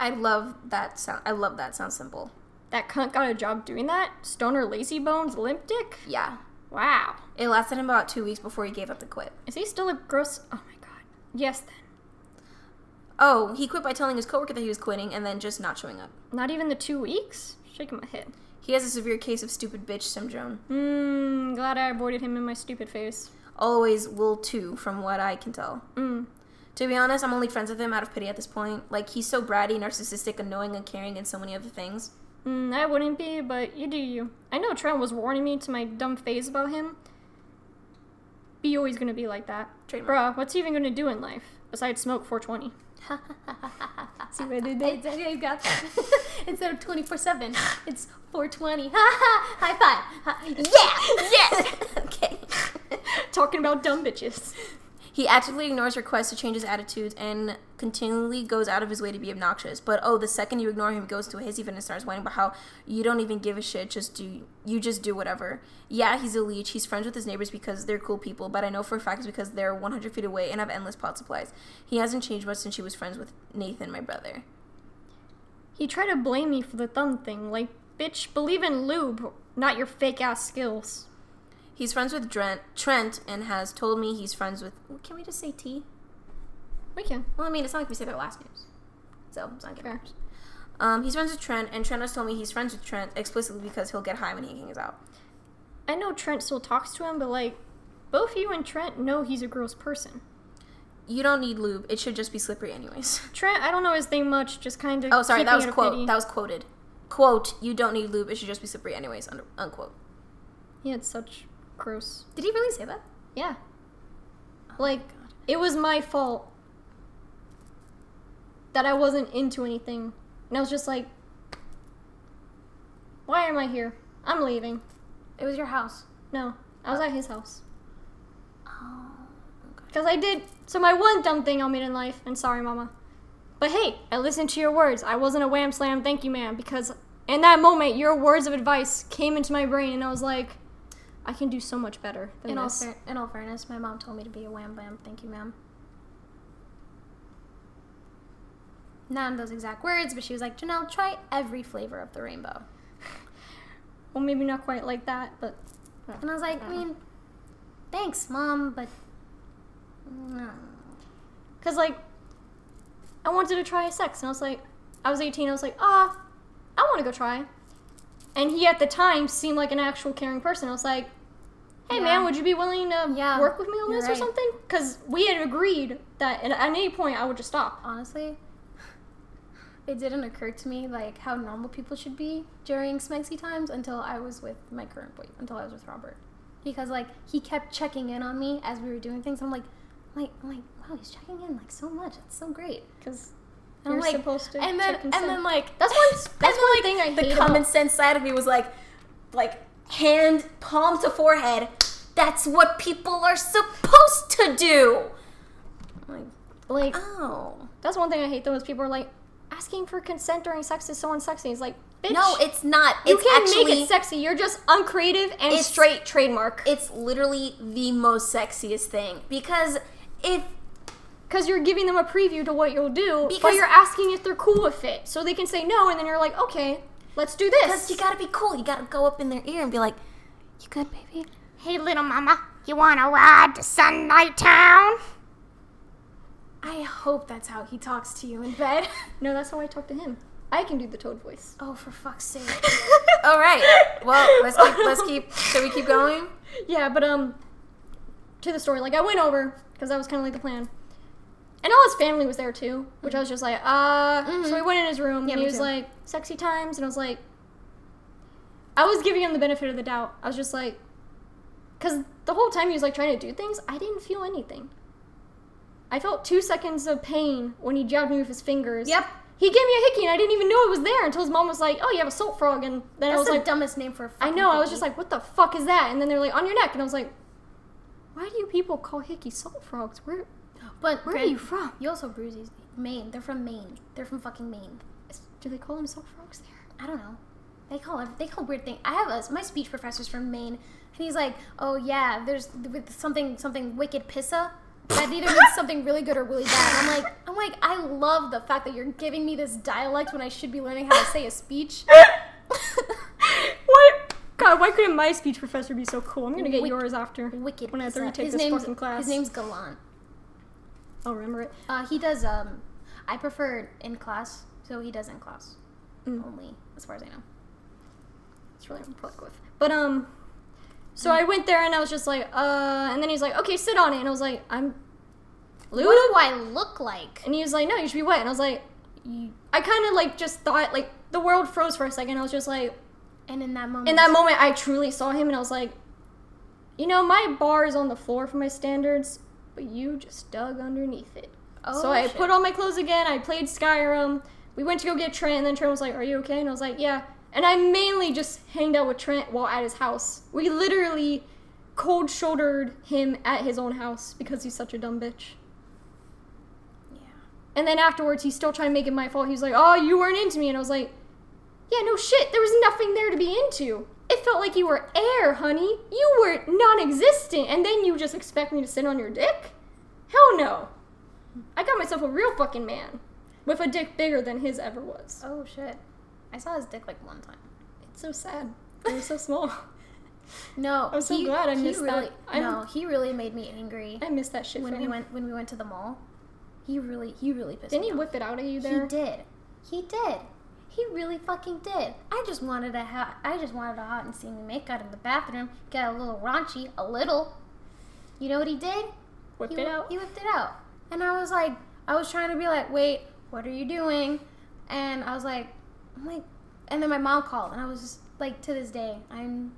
C: I love that sound. I love that. Sounds simple.
A: That cunt got a job doing that? Stoner lazy bones limp dick?
C: Yeah.
A: Wow.
C: It lasted him about two weeks before he gave up to quit.
A: Is he still a gross? Oh my god. Yes then.
C: Oh, he quit by telling his coworker that he was quitting and then just not showing up.
A: Not even the two weeks? Shaking my head.
C: He has a severe case of stupid bitch syndrome.
A: Mmm, glad I avoided him in my stupid face.
C: Always will too, from what I can tell.
A: Mmm.
C: To be honest, I'm only friends with him out of pity at this point. Like, he's so bratty, narcissistic, annoying, uncaring, and so many other things.
A: Mm, I wouldn't be, but you do you. I know Trent was warning me to my dumb phase about him. Be always gonna be like that.
C: Trademark.
A: Bruh, what's he even gonna do in life? Besides smoke 420. [laughs] See what I did there?
C: I, I got [laughs] that. Instead of 24 7, it's 420. Ha [laughs] ha! High five. Yeah! Yes! okay.
A: Talking about dumb bitches.
C: He actively ignores requests to change his attitudes and continually goes out of his way to be obnoxious. But oh, the second you ignore him, he goes to hissy fit and starts whining about how you don't even give a shit. Just do you just do whatever. Yeah, he's a leech. He's friends with his neighbors because they're cool people. But I know for a fact it's because they're 100 feet away and have endless pot supplies. He hasn't changed much since he was friends with Nathan, my brother.
A: He tried to blame me for the thumb thing. Like, bitch, believe in lube, not your fake ass skills.
C: He's friends with Trent, Trent and has told me he's friends with. Can we just say T?
A: We can.
C: Well, I mean, it's not like we say their last names. So, it's not
A: Fair.
C: good. Um, he's friends with Trent, and Trent has told me he's friends with Trent explicitly because he'll get high when he hangs out.
A: I know Trent still talks to him, but like, both you and Trent know he's a gross person.
C: You don't need lube. It should just be slippery, anyways. [laughs]
A: Trent, I don't know his thing much, just kind of.
C: Oh, sorry, that was
A: a
C: quote.
A: pity.
C: That was quoted. Quote: You don't need lube. It should just be slippery, anyways. Under, unquote.
A: He had such gross.
C: Did he really say that?
A: Yeah. Oh like, it was my fault that I wasn't into anything. And I was just like, why am I here? I'm leaving.
C: It was your house.
A: No, I was at his house.
C: Oh. Okay.
A: Because I did. So, my one dumb thing I made in life, and sorry, mama. But hey, I listened to your words. I wasn't a wham slam, thank you, ma'am. Because in that moment, your words of advice came into my brain, and I was like, I can do so much better than
C: In all, fair- in all fairness, my mom told me to be a wham bam. Thank you, ma'am. Not in those exact words, but she was like, Janelle, try every flavor of the rainbow. [laughs]
A: well, maybe not quite like that, but.
C: And I was like, I mean, thanks, mom, but.
A: Because, like, I wanted to try sex, and I was like, I was 18, I was like, ah, I want to go try. And he, at the time, seemed like an actual caring person. I was like, hey,
C: Yeah.
A: man, would you be willing to
C: Yeah,
A: work with me on
C: you're
A: this or something? Because we had agreed that at, any point I would just stop.
C: Honestly, it didn't occur to me like how normal people should be during smexy times until I was with my current boy, until I was with Robert, because like he kept checking in on me as we were doing things. I'm like, like, I'm like, wow, he's checking in like so much. That's so great.
A: Because
C: And
A: you're
C: I'm like,
A: supposed to
C: and then and
A: and
C: then like
A: That's one- [laughs] that's one
C: like,
A: thing I
C: the common
A: about-
C: sense side of me was like, like hand palm to forehead. That's what people are supposed to do. Like,
A: like,
C: oh.
A: that's one thing I hate though is people are like, asking for consent during sex is so unsexy. It's like, bitch.
C: No, it's not.
A: you
C: It's
A: can't
C: actually
A: make it sexy. You're just uncreative and
C: It's-
A: straight trademark.
C: it's literally the most sexiest thing because if
A: Because you're giving them a preview to what you'll do, but
C: Because-
A: you're asking if they're cool with it. So they can say no, and then you're like, okay, let's do
C: because
A: this.
C: you gotta be cool, you gotta go up in their ear and be like, "You good, baby?"
D: Hey, little mama, you want to ride to Sunlight Town?
C: I hope that's how he talks to you in bed. [laughs]
A: No, that's how I talk to him. I can do the toad voice.
C: oh, for fuck's sake. [laughs] All right. Well, let's keep. Let's keep. Should we keep going? [laughs]
A: Yeah, but um, to the story. Like I went over because that was kind of like the plan, and all his family was there too, which I was just like, uh. So we went in his room.
C: Yeah,
A: and he was
C: too.
A: like, "Sexy times," and I was like, I was giving him the benefit of the doubt. I was just like, because the whole time he was like trying to do things, I didn't feel anything. I felt two seconds of pain when he jabbed me with his fingers.
C: Yep.
A: He gave me a hickey, and I didn't even know it was there until his mom was like, "Oh, you have a salt frog," and then I was
C: the
A: like,
C: dumbest name for a
A: I know. I was just like, what the fuck is that? And then they're like, on your neck. And I was like, why do you people call hickey salt frogs? Where
C: But
A: where are you from?
C: You also bruise these. Maine. They're from Maine. They're from fucking Maine.
A: Do they call them salt frogs there?
C: I don't know. They call they call weird things. I have a my speech professor's from Maine, and he's like, "Oh yeah, there's with something something wicked pissa." That either means [laughs] something really good or really bad. I'm like, I'm like, I love the fact that you're giving me this dialect when I should be learning how to say a speech. [laughs] [laughs]
A: what? God, why couldn't my speech professor be so cool? I'm gonna get
C: Wick-
A: yours after.
C: Wicked.
A: When I have to retake
C: his
A: this fucking class.
C: His name's Gallant.
A: I'll remember it.
C: Uh, he does. Um, I prefer in class, so he does in class
A: Mm.
C: only, as far as I know.
A: It's really pluck with. But um, so I went there and I was just like, uh, and then he's like, okay, sit on it, and I was like, I'm lewd.
C: What do I look like?
A: And he was like, no, you should be wet. And I was like, I kind of like just thought like the world froze for a second. I was just like,
C: and in that moment,
A: in that moment, I truly saw him, and I was like, you know, my bar is on the floor for my standards, but you just dug underneath it.
C: Oh,
A: so I
C: shit.
A: put on my clothes again. I played Skyrim. We went to go get Trent, and then Trent was like, "Are you okay?" And I was like, "Yeah." And I mainly just hanged out with Trent while at his house. We literally cold shouldered him at his own house because he's such a dumb bitch.
C: Yeah.
A: And then afterwards, he's still trying to make it my fault. He's like, "Oh, you weren't into me," and I was like, "Yeah, no shit. There was nothing there to be into. It felt like you were air, honey. You were non-existent, and then you just expect me to sit on your dick? Hell no. I got myself a real fucking man with a dick bigger than his ever was.
C: Oh shit. I saw his dick like one time.
A: It's so sad. [laughs] It was so small.
C: No,
A: I'm so glad I
C: he
A: missed that.
C: really,
A: I'm-
C: No, he really made me angry
A: I missed that shit
C: when we
A: him.
C: went when we went to the mall. He really, he really pissed
A: Didn't
C: me
A: he
C: off.
A: whip it out at you there?
C: He did. He did. He really fucking did. I just wanted a hot. I just wanted a hot and steamy make out in the bathroom. Get a little raunchy, a little. You know what he did?
A: Whipped
C: he,
A: it out.
C: He whipped it out, and I was like, I was trying to be like, wait, what are you doing? And I was like, I'm like, and then my mom called, and I was just like, to this day, I'm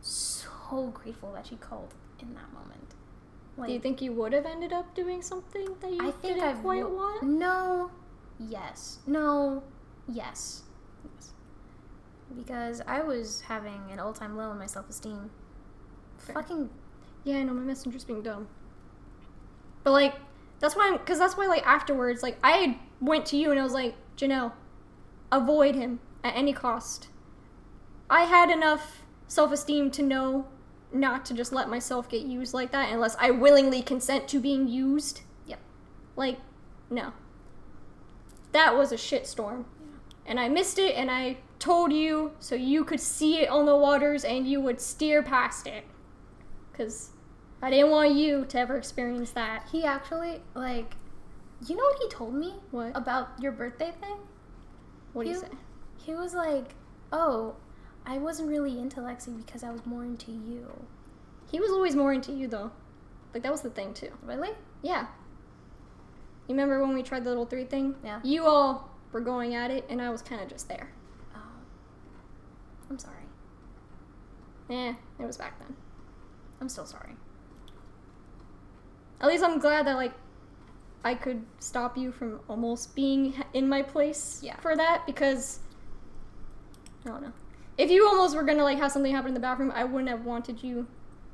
C: so grateful that she called in that moment. Like,
A: Do you think you would have ended up doing something that you
C: I think
A: didn't quite
C: wo-
A: want?
C: No, yes, no, yes, yes. Because I was having an all-time low in my self-esteem. Fucking
A: Yeah, I know my messenger's being dumb. But like, that's why, I'm. because that's why like afterwards, like I went to you and I was like, Janelle, avoid him at any cost. I had enough self-esteem to know not to just let myself get used like that unless I willingly consent to being used.
C: Yep.
A: Like, no. That was a shitstorm. And I missed it and I told you so you could see it on the waters and you would steer past it. Cause I didn't want you to ever experience that.
C: he actually like, you know what he told me
A: What?
C: about your birthday thing?
A: What do you
C: you-
A: say?
C: He was like, "Oh, I wasn't really into Lexi because I was more into you."
A: He was always more into you though. Like that was the thing too.
C: Really?
A: Yeah. You remember when we tried the little three thing?
C: Yeah.
A: You all were going at it and I was kinda just there.
C: Oh, I'm sorry.
A: Eh, it was back then.
C: I'm still sorry.
A: At least I'm glad that like I could stop you from almost being in my place
C: Yeah.
A: for that because I don't know. If you almost were gonna like have something happen in the bathroom, I wouldn't have wanted you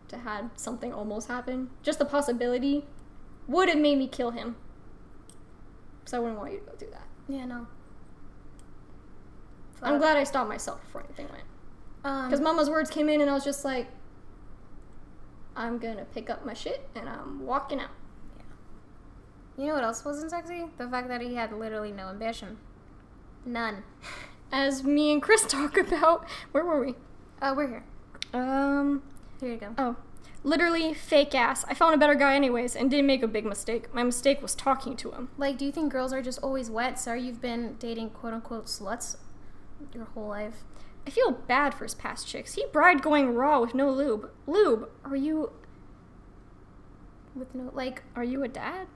A: to had something almost happen. Just the possibility would have made me kill him. So I wouldn't want you to go through that.
C: Yeah, no.
A: I'm glad I stopped myself before anything went.
C: Um,
A: Because Mama's words came in and I was just like, I'm gonna pick up my shit and I'm walking out. Yeah.
C: You know what else wasn't sexy? The fact that he had literally no ambition. None. [laughs]
A: As me and Chris [laughs] talk about, where were we?
C: Oh, we're here.
A: Um,
C: Here you go.
A: oh, Literally fake ass. I found a better guy anyways and didn't make a big mistake. My mistake was talking to him.
C: Like, do you think girls are just always wet? Sorry, you've been dating quote unquote sluts your whole life.
A: I feel bad for his past chicks. He bride going raw with no lube. Lube, are you
C: With no, like,
A: are you a dad?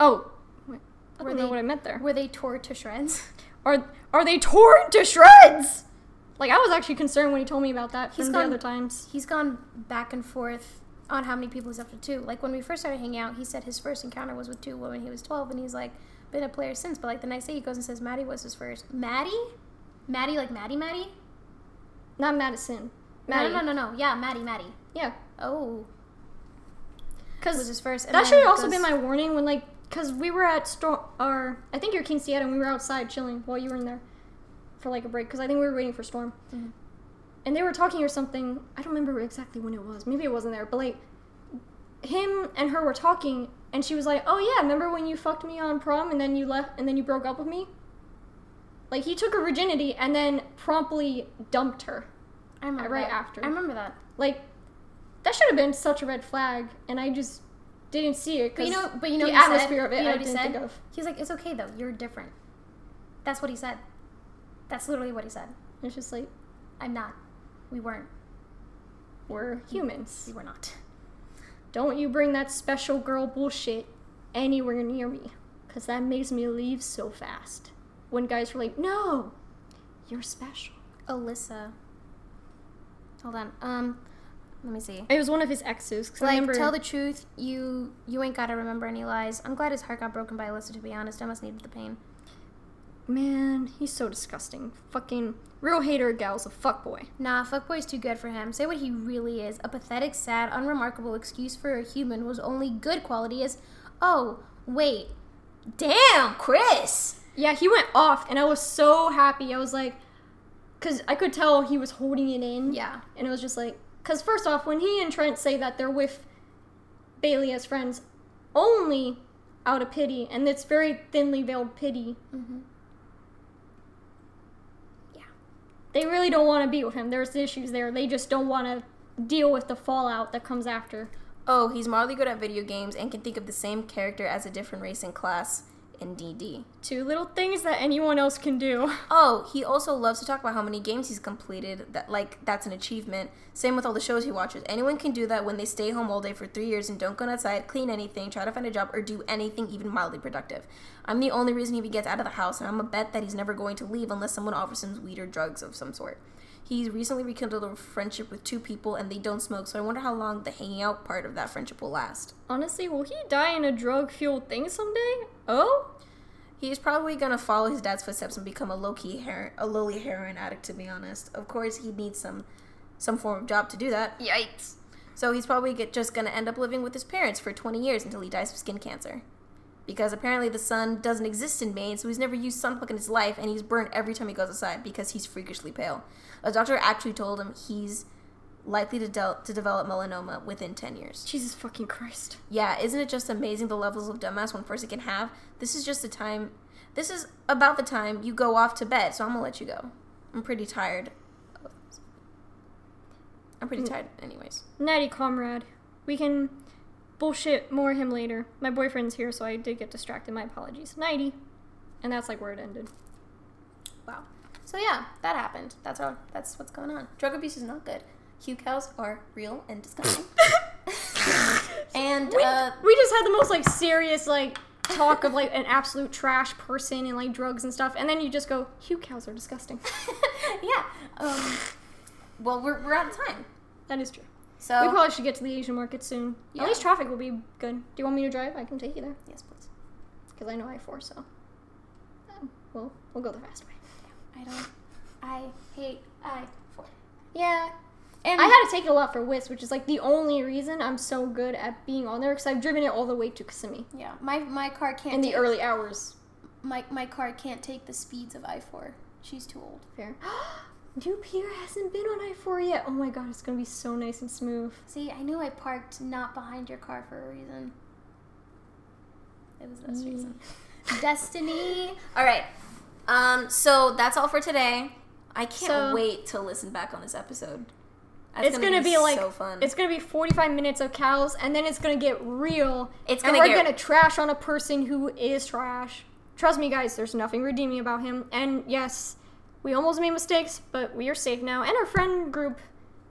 A: Oh, wait, I
C: Were
A: don't know
C: they-
A: what I meant there.
C: were they torn to shreds?
A: Are are they torn to shreds? Like I was actually concerned when he told me about that
C: He's
A: from the
C: gone-
A: other times.
C: He's gone back and forth on how many people he's up to two. Like when we first started hanging out, he said his first encounter was with two women. He was twelve, and he's like been a player since. But like the next day, he goes and says Maddie was his first. Maddie, Maddie, like Maddie, Maddie.
A: Not Madison. Maddie.
C: no, no, no, no. Yeah, Maddie, Maddie.
A: Yeah,
C: Oh,
A: Because was
C: his first. and
A: that should have also been my warning when like because we were at store or I think you're King Seattle and we were outside chilling while you were in there for like a break because I think we were waiting for Storm.
C: Mhm.
A: And they were talking or something. I don't remember exactly when it was. Maybe it wasn't there, but like him and her were talking and she was like, "Oh yeah, remember when you fucked me on prom and then you left and then you broke up with me?" Like he took her virginity and then promptly dumped her.
C: I remember
A: right
C: that.
A: after.
C: I remember that.
A: Like that should have been such a red flag and I just didn't see it
C: But
A: because
C: you know, but you know,
A: the atmosphere
C: said?
A: of it
C: You know
A: I didn't
C: said?
A: think of.
C: He's like, it's okay though. You're different. That's what he said. That's literally what he said.
A: It's just like
C: I'm not. We weren't.
A: we're humans.
C: We were not.
A: Don't you bring that special girl bullshit anywhere near me, because that makes me leave so fast. When guys were like, no, you're special.
C: Alyssa. Hold on. Um, let me see.
A: It was one of his exes. 'cause I
C: Like,
A: remember,
C: tell the truth. You you ain't gotta remember any lies. I'm glad his heart got broken by Alyssa. To be honest, I must need the pain.
A: Man, he's so disgusting. Fucking real hater gal's a fuckboy.
C: Nah, fuckboy's too good for him. Say what he really is. A pathetic, sad, unremarkable excuse for a human whose only good quality is, oh, wait. Damn, Chris!
A: Yeah, he went off, and I was so happy. I was like, because I could tell he was holding it in.
C: Yeah.
A: And it was just like, because first off, when he and Trent say that they're with Bailey as friends, only out of pity, and it's very thinly veiled pity.
C: Mm-hmm.
A: Yeah. They really don't want to be with him. There's issues there. They just don't want to deal with the fallout that comes after.
B: Oh, he's mildly good at video games and can think of the same character as a different race and class in DD.
A: Two little things that anyone else can do. [laughs]
B: Oh, he also loves to talk about how many games he's completed. That like that's an achievement. Same with all the shows he watches. Anyone can do that when they stay home all day for three years and don't go outside, clean anything, try to find a job, or do anything even mildly productive. I'm the only reason he even gets out of the house, and I'm a bet that he's never going to leave unless someone offers him weed or drugs of some sort. He's recently rekindled a friendship with two people, and they don't smoke. So I wonder how long the hanging out part of that friendship will last.
A: Honestly, will he die in a drug fueled thing someday? Oh?
B: He's probably gonna follow his dad's footsteps and become a low key her- a lowly heroin addict. To be honest, of course he needs some some form of job to do that.
A: Yikes.
B: So he's probably get, just gonna end up living with his parents for 20 years until he dies of skin cancer. Because apparently the sun doesn't exist in Maine, so he's never used sunblock in his life, and he's burned every time he goes outside because he's freakishly pale. A doctor actually told him he's likely to, del- to develop melanoma within 10 years.
A: Jesus fucking Christ.
B: Yeah, isn't it just amazing the levels of dumbass one person can have? This is just the time. This is about the time you go off to bed, so I'm gonna let you go. I'm pretty tired. I'm pretty mm. tired, anyways.
A: Natty comrade. We can bullshit more him later. My boyfriend's here, so I did get distracted. My apologies. Nighty. And that's like where it ended.
C: Wow. So yeah, that happened. That's all. That's what's going on. Drug abuse is not good. Hucows are real and disgusting. [laughs] [laughs] and
A: We,
C: uh,
A: we just had the most like serious like talk of like an absolute trash person and like drugs and stuff, and then you just go, Hucows are disgusting. [laughs]
C: yeah. Um, well, we're we're out of time.
A: that is true.
C: So
A: we probably should get to the Asian market soon.
C: Yeah.
A: At least traffic will be good. Do you want me to drive? I can take you there
C: yes, please.
A: because I know I four. So, um, well, we'll go the fast way.
C: I don't. I hate I four.
A: Yeah,
C: And
A: I had to take it a lot for WIS, which is like the only reason I'm so good at being on there because I've driven it all the way to Kissimmee
C: yeah, my my car can't
A: in the early hours.
C: my my car can't take the speeds of I four. She's too old.
A: Fair. [gasps] New Peter hasn't been on I four yet. Oh my god, it's gonna be so nice and smooth.
C: See, I knew I parked not behind your car for a reason. It was this
A: Mm.
C: reason. [laughs] Destiny. All right. Um. So that's all for today. I can't
A: So-
B: Wait to listen back on this episode. That's
A: it's gonna, be,
B: be
A: like
B: so fun.
A: it's gonna be 45 minutes of cows, and then it's gonna get real.
B: It's
A: and
B: gonna
A: we're
B: get-
A: gonna trash on a person who is trash. Trust me, guys. There's nothing redeeming about him. And yes, we almost made mistakes, but we are safe now. And our friend group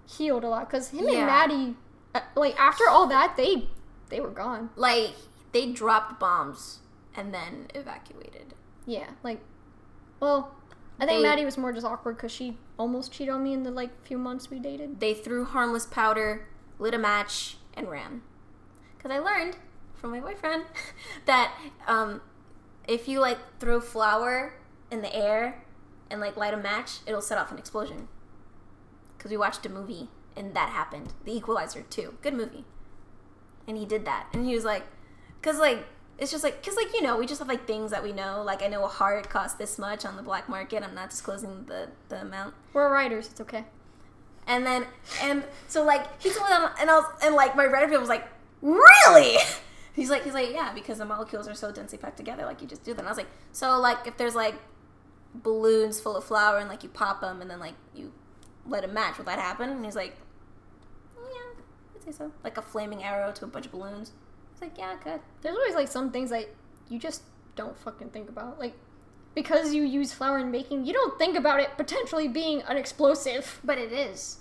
A: healed a lot because him
B: Yeah.
A: and Maddie, uh, like after all that, they they were gone.
B: like they dropped bombs and then evacuated.
A: Yeah, like, well, I think
B: They-
A: Maddie was more just awkward because she almost cheated on me in the like few months we dated.
B: They threw harmless powder, lit a match, and ran. Because I learned from my boyfriend [laughs] that um, if you like throw flour in the air and like light a match, it'll set off an explosion. Because we watched a movie and that happened. The Equalizer 2. Good movie. And he did that. And he was like, because like, it's just like, because like, you know, we just have like things that we know. Like, I know a heart costs this much on the black market. I'm not disclosing the, the amount.
A: We're writers. It's okay.
B: And then, and so like he told that, and I was, and like my Reddit was like, really? [laughs] He's like, he's like, yeah, because the molecules are so densely packed together, like you just do that. And I was like, so like if there's like balloons full of flour and like you pop them and then like you let them match, will that happen? And he's like, yeah, I'd say so. Like a flaming arrow to a bunch of balloons. Like, yeah, could.
A: There's always like some things that you just don't fucking think about. Like because you use flour in baking, you don't think about it potentially being an explosive.
B: But it is.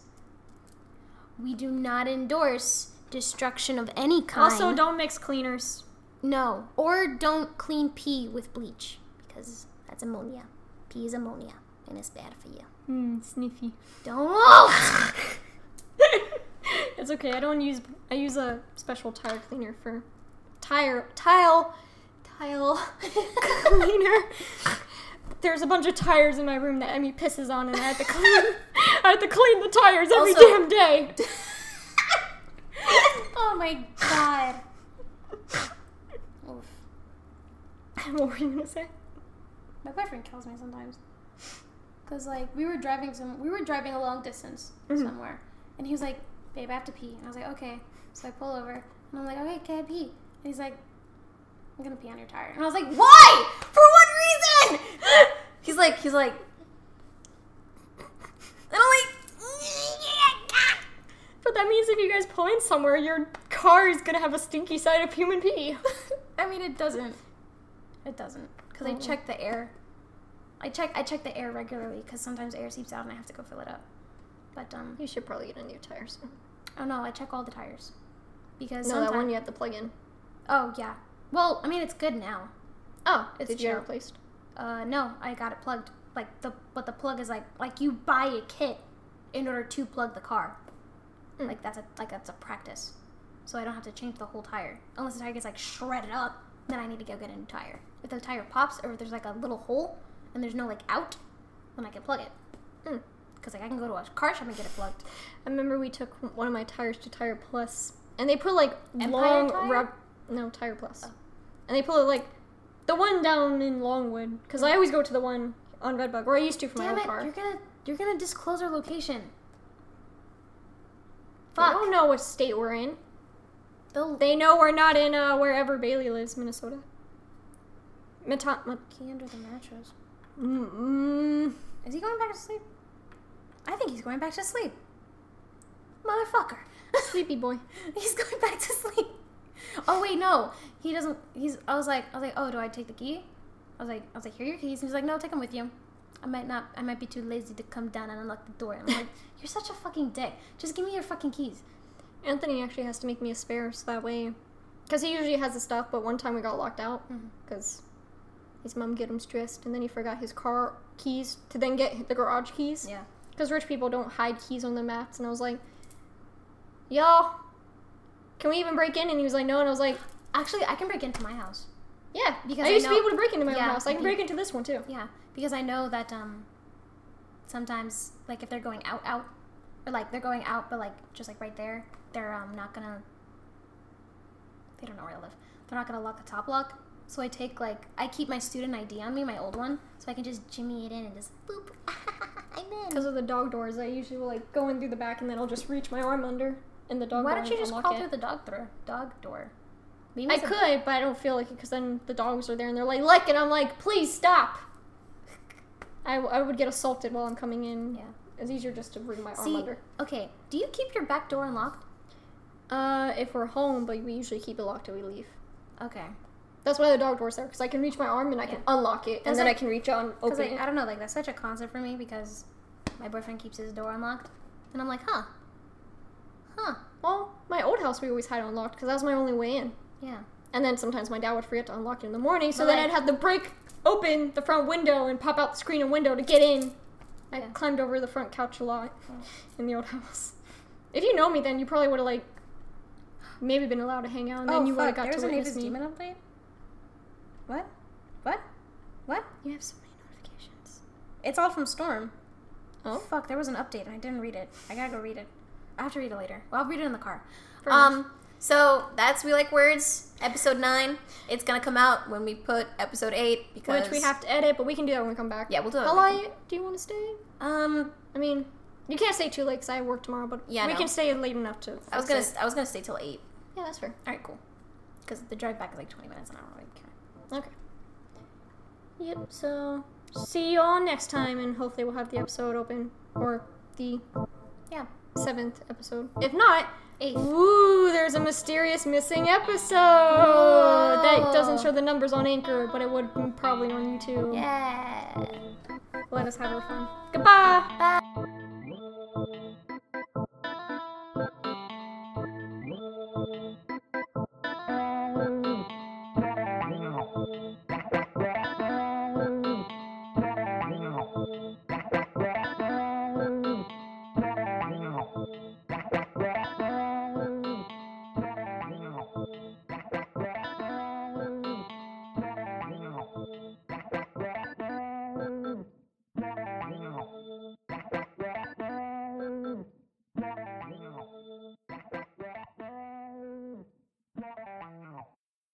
B: We do not endorse destruction of any kind.
A: Also, don't mix cleaners.
B: No, or don't clean pee with bleach because that's ammonia. Pee is ammonia and it's bad for you.
A: Hmm, sniffy.
B: Don't. [laughs] [laughs]
A: it's okay. I don't use. I use a special tire cleaner for tire tile tile [laughs] cleaner. There's a bunch of tires in my room that Emmy pisses on, and I have to clean. I have to clean the tires every
B: Also-
A: damn day. [laughs]
B: oh my god. Oof.
A: what were you gonna say?
C: My boyfriend kills me sometimes. Cause like we were driving some, we were driving a long distance
A: Mhm.
C: somewhere, and he was like, "Babe, I have to pee," and I was like, "Okay." So I pull over, and I'm like, "Okay, can I pee?" And he's like, "I'm gonna pee on your tire," and I was like,
B: Why? For what reason? [laughs] He's like, he's like, and I'm like, [laughs]
A: But that means if you guys pull in somewhere, your car is gonna have a stinky side of human pee. [laughs]
C: I mean, it doesn't. It doesn't, cause I
A: Oh.
C: check the air. I check, I check the air regularly, cause sometimes air seeps out and I have to go fill it up. But um,
A: You should probably get a new tire soon.
C: oh no, I check all the tires, because
A: No, that one you have to plug in.
C: Oh yeah. Well, I mean, it's good now.
A: Oh,
C: It's
A: did you get it replaced?
C: Uh, no, I got it plugged. Like the but the plug is like like you buy a kit in order to plug the car.
A: Mm.
C: Like that's a like that's a practice. So I don't have to change the whole tire unless the tire gets like shredded up. Then I need to go get a new tire. If the tire pops or if there's like a little hole and there's no like out, then I can plug it.
A: Mm.
C: Cause like I can go to a car shop and get it plugged.
A: I remember we took one of my tires to Tire Plus, and they put like
C: Empire
A: long
C: Tire?
A: rub. No, Tire Plus.
C: Oh.
A: And they put it like the one down in Longwood, because I always go to the one on Redbug, or I used to for my
C: Damn
A: old
C: it!
A: car.
C: You're gonna you're gonna disclose our location.
A: They
C: Fuck.
A: don't know what state we're in.
C: They'll
A: They know we're not in uh, wherever Bailey lives, Minnesota. Meta- Ma-
C: key under the mattress.
A: mm,
C: Is he going back to sleep? I think he's going back to sleep. Motherfucker. [laughs]
A: sleepy boy.
C: he's going back to sleep. Oh wait, no. He doesn't he's I was like I was like, "Oh, do I take the key?" I was like I was like, "Here are your keys." And he's like, "No, take them with you." I might not I might be too lazy to come down and unlock the door. I'm like, [laughs] "You're such a fucking dick. Just give me your fucking keys."
A: Anthony actually has to make me a spare, so that way, because he usually has the stuff. But one time we got locked out
C: Mhm.
A: because his mom get him stressed, and then he forgot his car keys to then get the garage keys.
C: Yeah.
A: Because rich people don't hide keys on their mats, and I was like, "Yo, can we even break in?" And he was like, "No," and I was like,
C: Actually, I can break into my house.
A: "Yeah,
C: Because
A: I
C: I
A: used to be able to break into my own house. I can
C: be-
A: break into this one too."
C: Yeah, because I know that um sometimes like if they're going out out or like they're going out but like just like right there, they're um not gonna they don't know where to live. They're not gonna lock the top lock. So I take like I keep my student ID on me, my old one, so I can just jimmy it in and just boop. [laughs] I'm in.
A: Because of the dog doors, I usually will like go in through the back, and then I'll just reach my arm under in the dog door.
C: Why don't you just crawl
A: it.
C: through the dog door? Dog door. Maybe
A: I
C: it's a-
A: could, but I don't feel like it because then the dogs are there and they're like, lick, and I'm like, please stop. I, I would get assaulted while I'm coming in.
C: Yeah.
A: It's easier just to bring my arm
C: See,
A: under.
C: okay. Do you keep your back door unlocked?
A: Uh, if we're home, but we usually keep it locked till we leave.
C: Okay.
A: That's why the dog door's there, because I can reach my arm and I can unlock it, and then
C: it-
A: I can reach out and open
C: like,
A: it.
C: I don't know, like that's such a concept for me because my boyfriend keeps his door unlocked, and I'm like, huh, huh,
A: Well, my old house we always had unlocked because that was my only way in.
C: yeah.
A: And then sometimes my dad would forget to unlock it in the morning, so
C: But,
A: then
C: like-
A: I'd have to break open the front window and pop out the screen and window to get in. I
C: Yeah.
A: climbed over the front couch a lot [laughs] in the old house. If you know me, then you probably would have like maybe been allowed to hang out, and then oh, you would have got
C: There's
A: to witness me.
C: Demon update. What? What? What?
A: You have so many notifications.
C: It's all from Storm.
A: Oh.
C: fuck! There was an update and I didn't read it. I gotta go read it. I have to read it later. Well, I'll read it in the car.
A: Fair enough.
B: Um, so that's We Like Words, episode 9. It's gonna come out when we put episode 8 because.
A: Which we have to edit, but we can do that when we come back.
B: Yeah, we'll do it
A: How late do you want to stay?
B: Um,
A: I mean, you can't stay too late because I work tomorrow, but
B: Yeah,
A: we
B: know.
A: can stay late enough to.
B: I was gonna
A: it.
B: I was gonna stay till 8.
A: Yeah, that's fair.
B: Alright, cool. Because the drive back is like 20 minutes and I don't really.
A: Okay. Yep. So see you all next time, and hopefully we'll have the episode open or the
C: Yeah.
A: seventh episode. If not,
C: Eight.
A: Ooh, there's a mysterious missing episode that doesn't show the numbers on Anchor, but it would probably on YouTube.
C: Yeah.
A: Let us have our fun. Goodbye.
C: Bye.